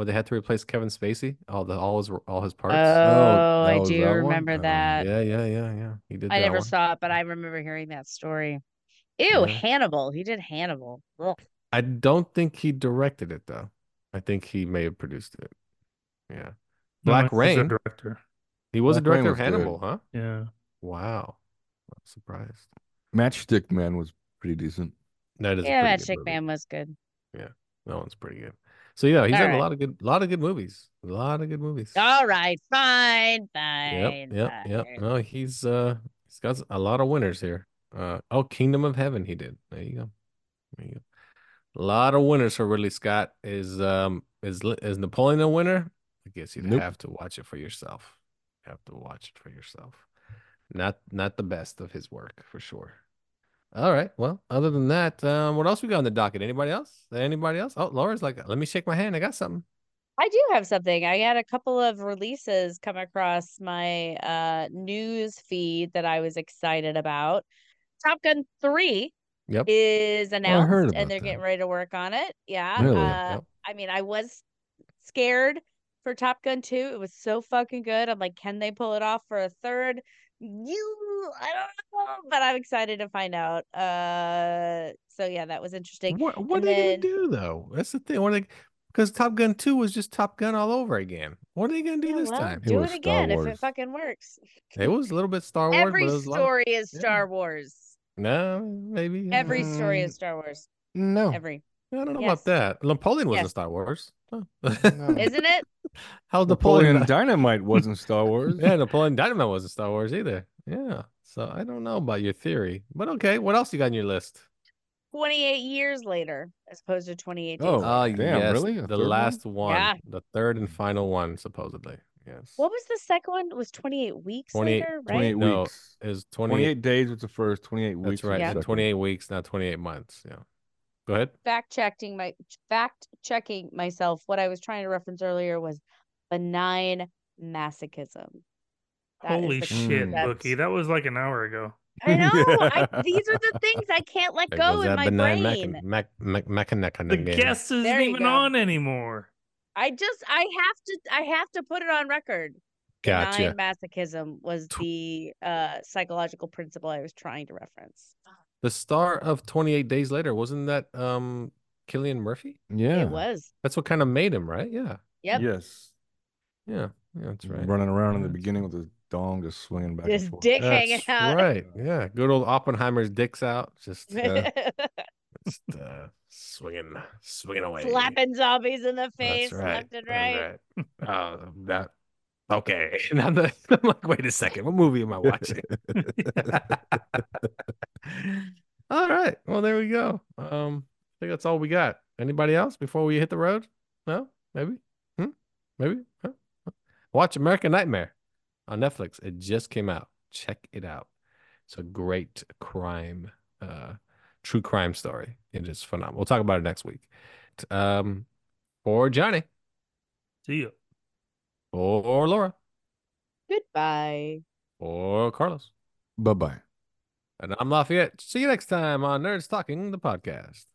Where they had to replace Kevin Spacey, all the all his all his parts. Oh, that I do that one? remember Um, that. yeah, yeah, yeah, yeah. He did I that never one. saw it, but I remember hearing that story. Ew, Yeah. Hannibal. He did Hannibal. Ugh. I don't think he directed it though. I think he may have produced it. Yeah. No, Black he's Rain. director. He was a Black Rain director of was good. Hannibal, huh? Yeah. Wow. I'm surprised. Matchstick Man was pretty decent. That is Yeah, pretty that good man was good. Yeah, that one's pretty good. So yeah, he's All done a lot of good lot of good movies. A lot of good movies. All right, fine, fine. Yep, yep, yep. fine. No, he's uh he's got a lot of winners here. Uh oh, Kingdom of Heaven he did. There you go. There you go. A lot of winners for Ridley Scott. Is um is is Napoleon a winner? I guess you'd Nope. have to watch it for yourself. You have to watch it for yourself. Not not the best of his work for sure. All right. Well, other than that, um, what else we got on the docket? Anybody else? Anybody else? Oh, Laura's like, let me shake my hand. I got something. I do have something. I had a couple of releases come across my uh news feed that I was excited about. Top Gun 3 Yep. is announced heard and they're that. getting ready to work on it. Yeah. Really? Uh, Yep. I mean, I was scared for Top Gun 2. It was so fucking good. I'm like, can they pull it off for a third? You, I don't know, but I'm excited to find out. Uh, so yeah, that was interesting. What what And are they then- gonna do though? That's the thing. What are they because Top Gun 2 was just Top Gun all over again. What are they gonna do Yeah, this well, time? Do was it again if it fucking works. It was a little bit Star Wars, Every but it was a lot- story is yeah. Star Wars. No, maybe. Every story Mm, is Star Wars. No. Every, I don't know yes. about that. Napoleon wasn't Yes. Star Wars. Huh. isn't it? How Napoleon Napoleon? Dynamite wasn't Star Wars. yeah, Napoleon Dynamite wasn't Star Wars either. Yeah. So I don't know about your theory, but okay. What else you got on your list? 28 years later, as opposed to 28 days. Oh, later. Ah, damn, yes, really? A The third one? last one, Yeah. the third and final one, supposedly. Yes. What was the second one? It was 28 weeks 28 later, right? 28 No. weeks. is 28. 28 days was the first, 28 weeks. That's right. Yeah. 28 weeks, not 28 months. Yeah. Go ahead. fact checking my fact checking myself. What I was trying to reference earlier was benign masochism. That is Holy the- shit, that's- Bookie. That was like an hour ago. I know. I, these are the things I can't let There go goes in that my benign brain. Mac, Mac, Mac, Mac, The guest isn't There even go. on anymore. I just I have to I have to put it on record. Gotcha. Benign masochism was the uh psychological principle I was trying to reference. The star of 28 Days Later, wasn't that um Cillian Murphy? Yeah. It was. That's what kind of made him, right? Yeah. Yep. Yes. Yeah. Yeah, that's right. Running around in the beginning with his dong just swinging back His and forth. dick hanging out. Right. Yeah. Good old Oppenheimer's dick's out. Just, uh, just uh, swinging, swinging away. Slapping zombies in the face right. left and that's right. right. Oh, that. Okay. Now that, I'm like, wait a second. What movie am I watching? all right. Well, there we go. Um, I think that's all we got. Anybody else before we hit the road? No? Maybe? Hmm? Maybe? Huh? Watch American Nightmare on Netflix. It just came out. Check it out. It's a great crime, uh, true crime story. It is phenomenal. We'll talk about it next week. Um, for Johnny, See you. For Laura, Goodbye. or Carlos, Bye bye. and I'm Lafayette. See you next time on Nerds Talking, the podcast.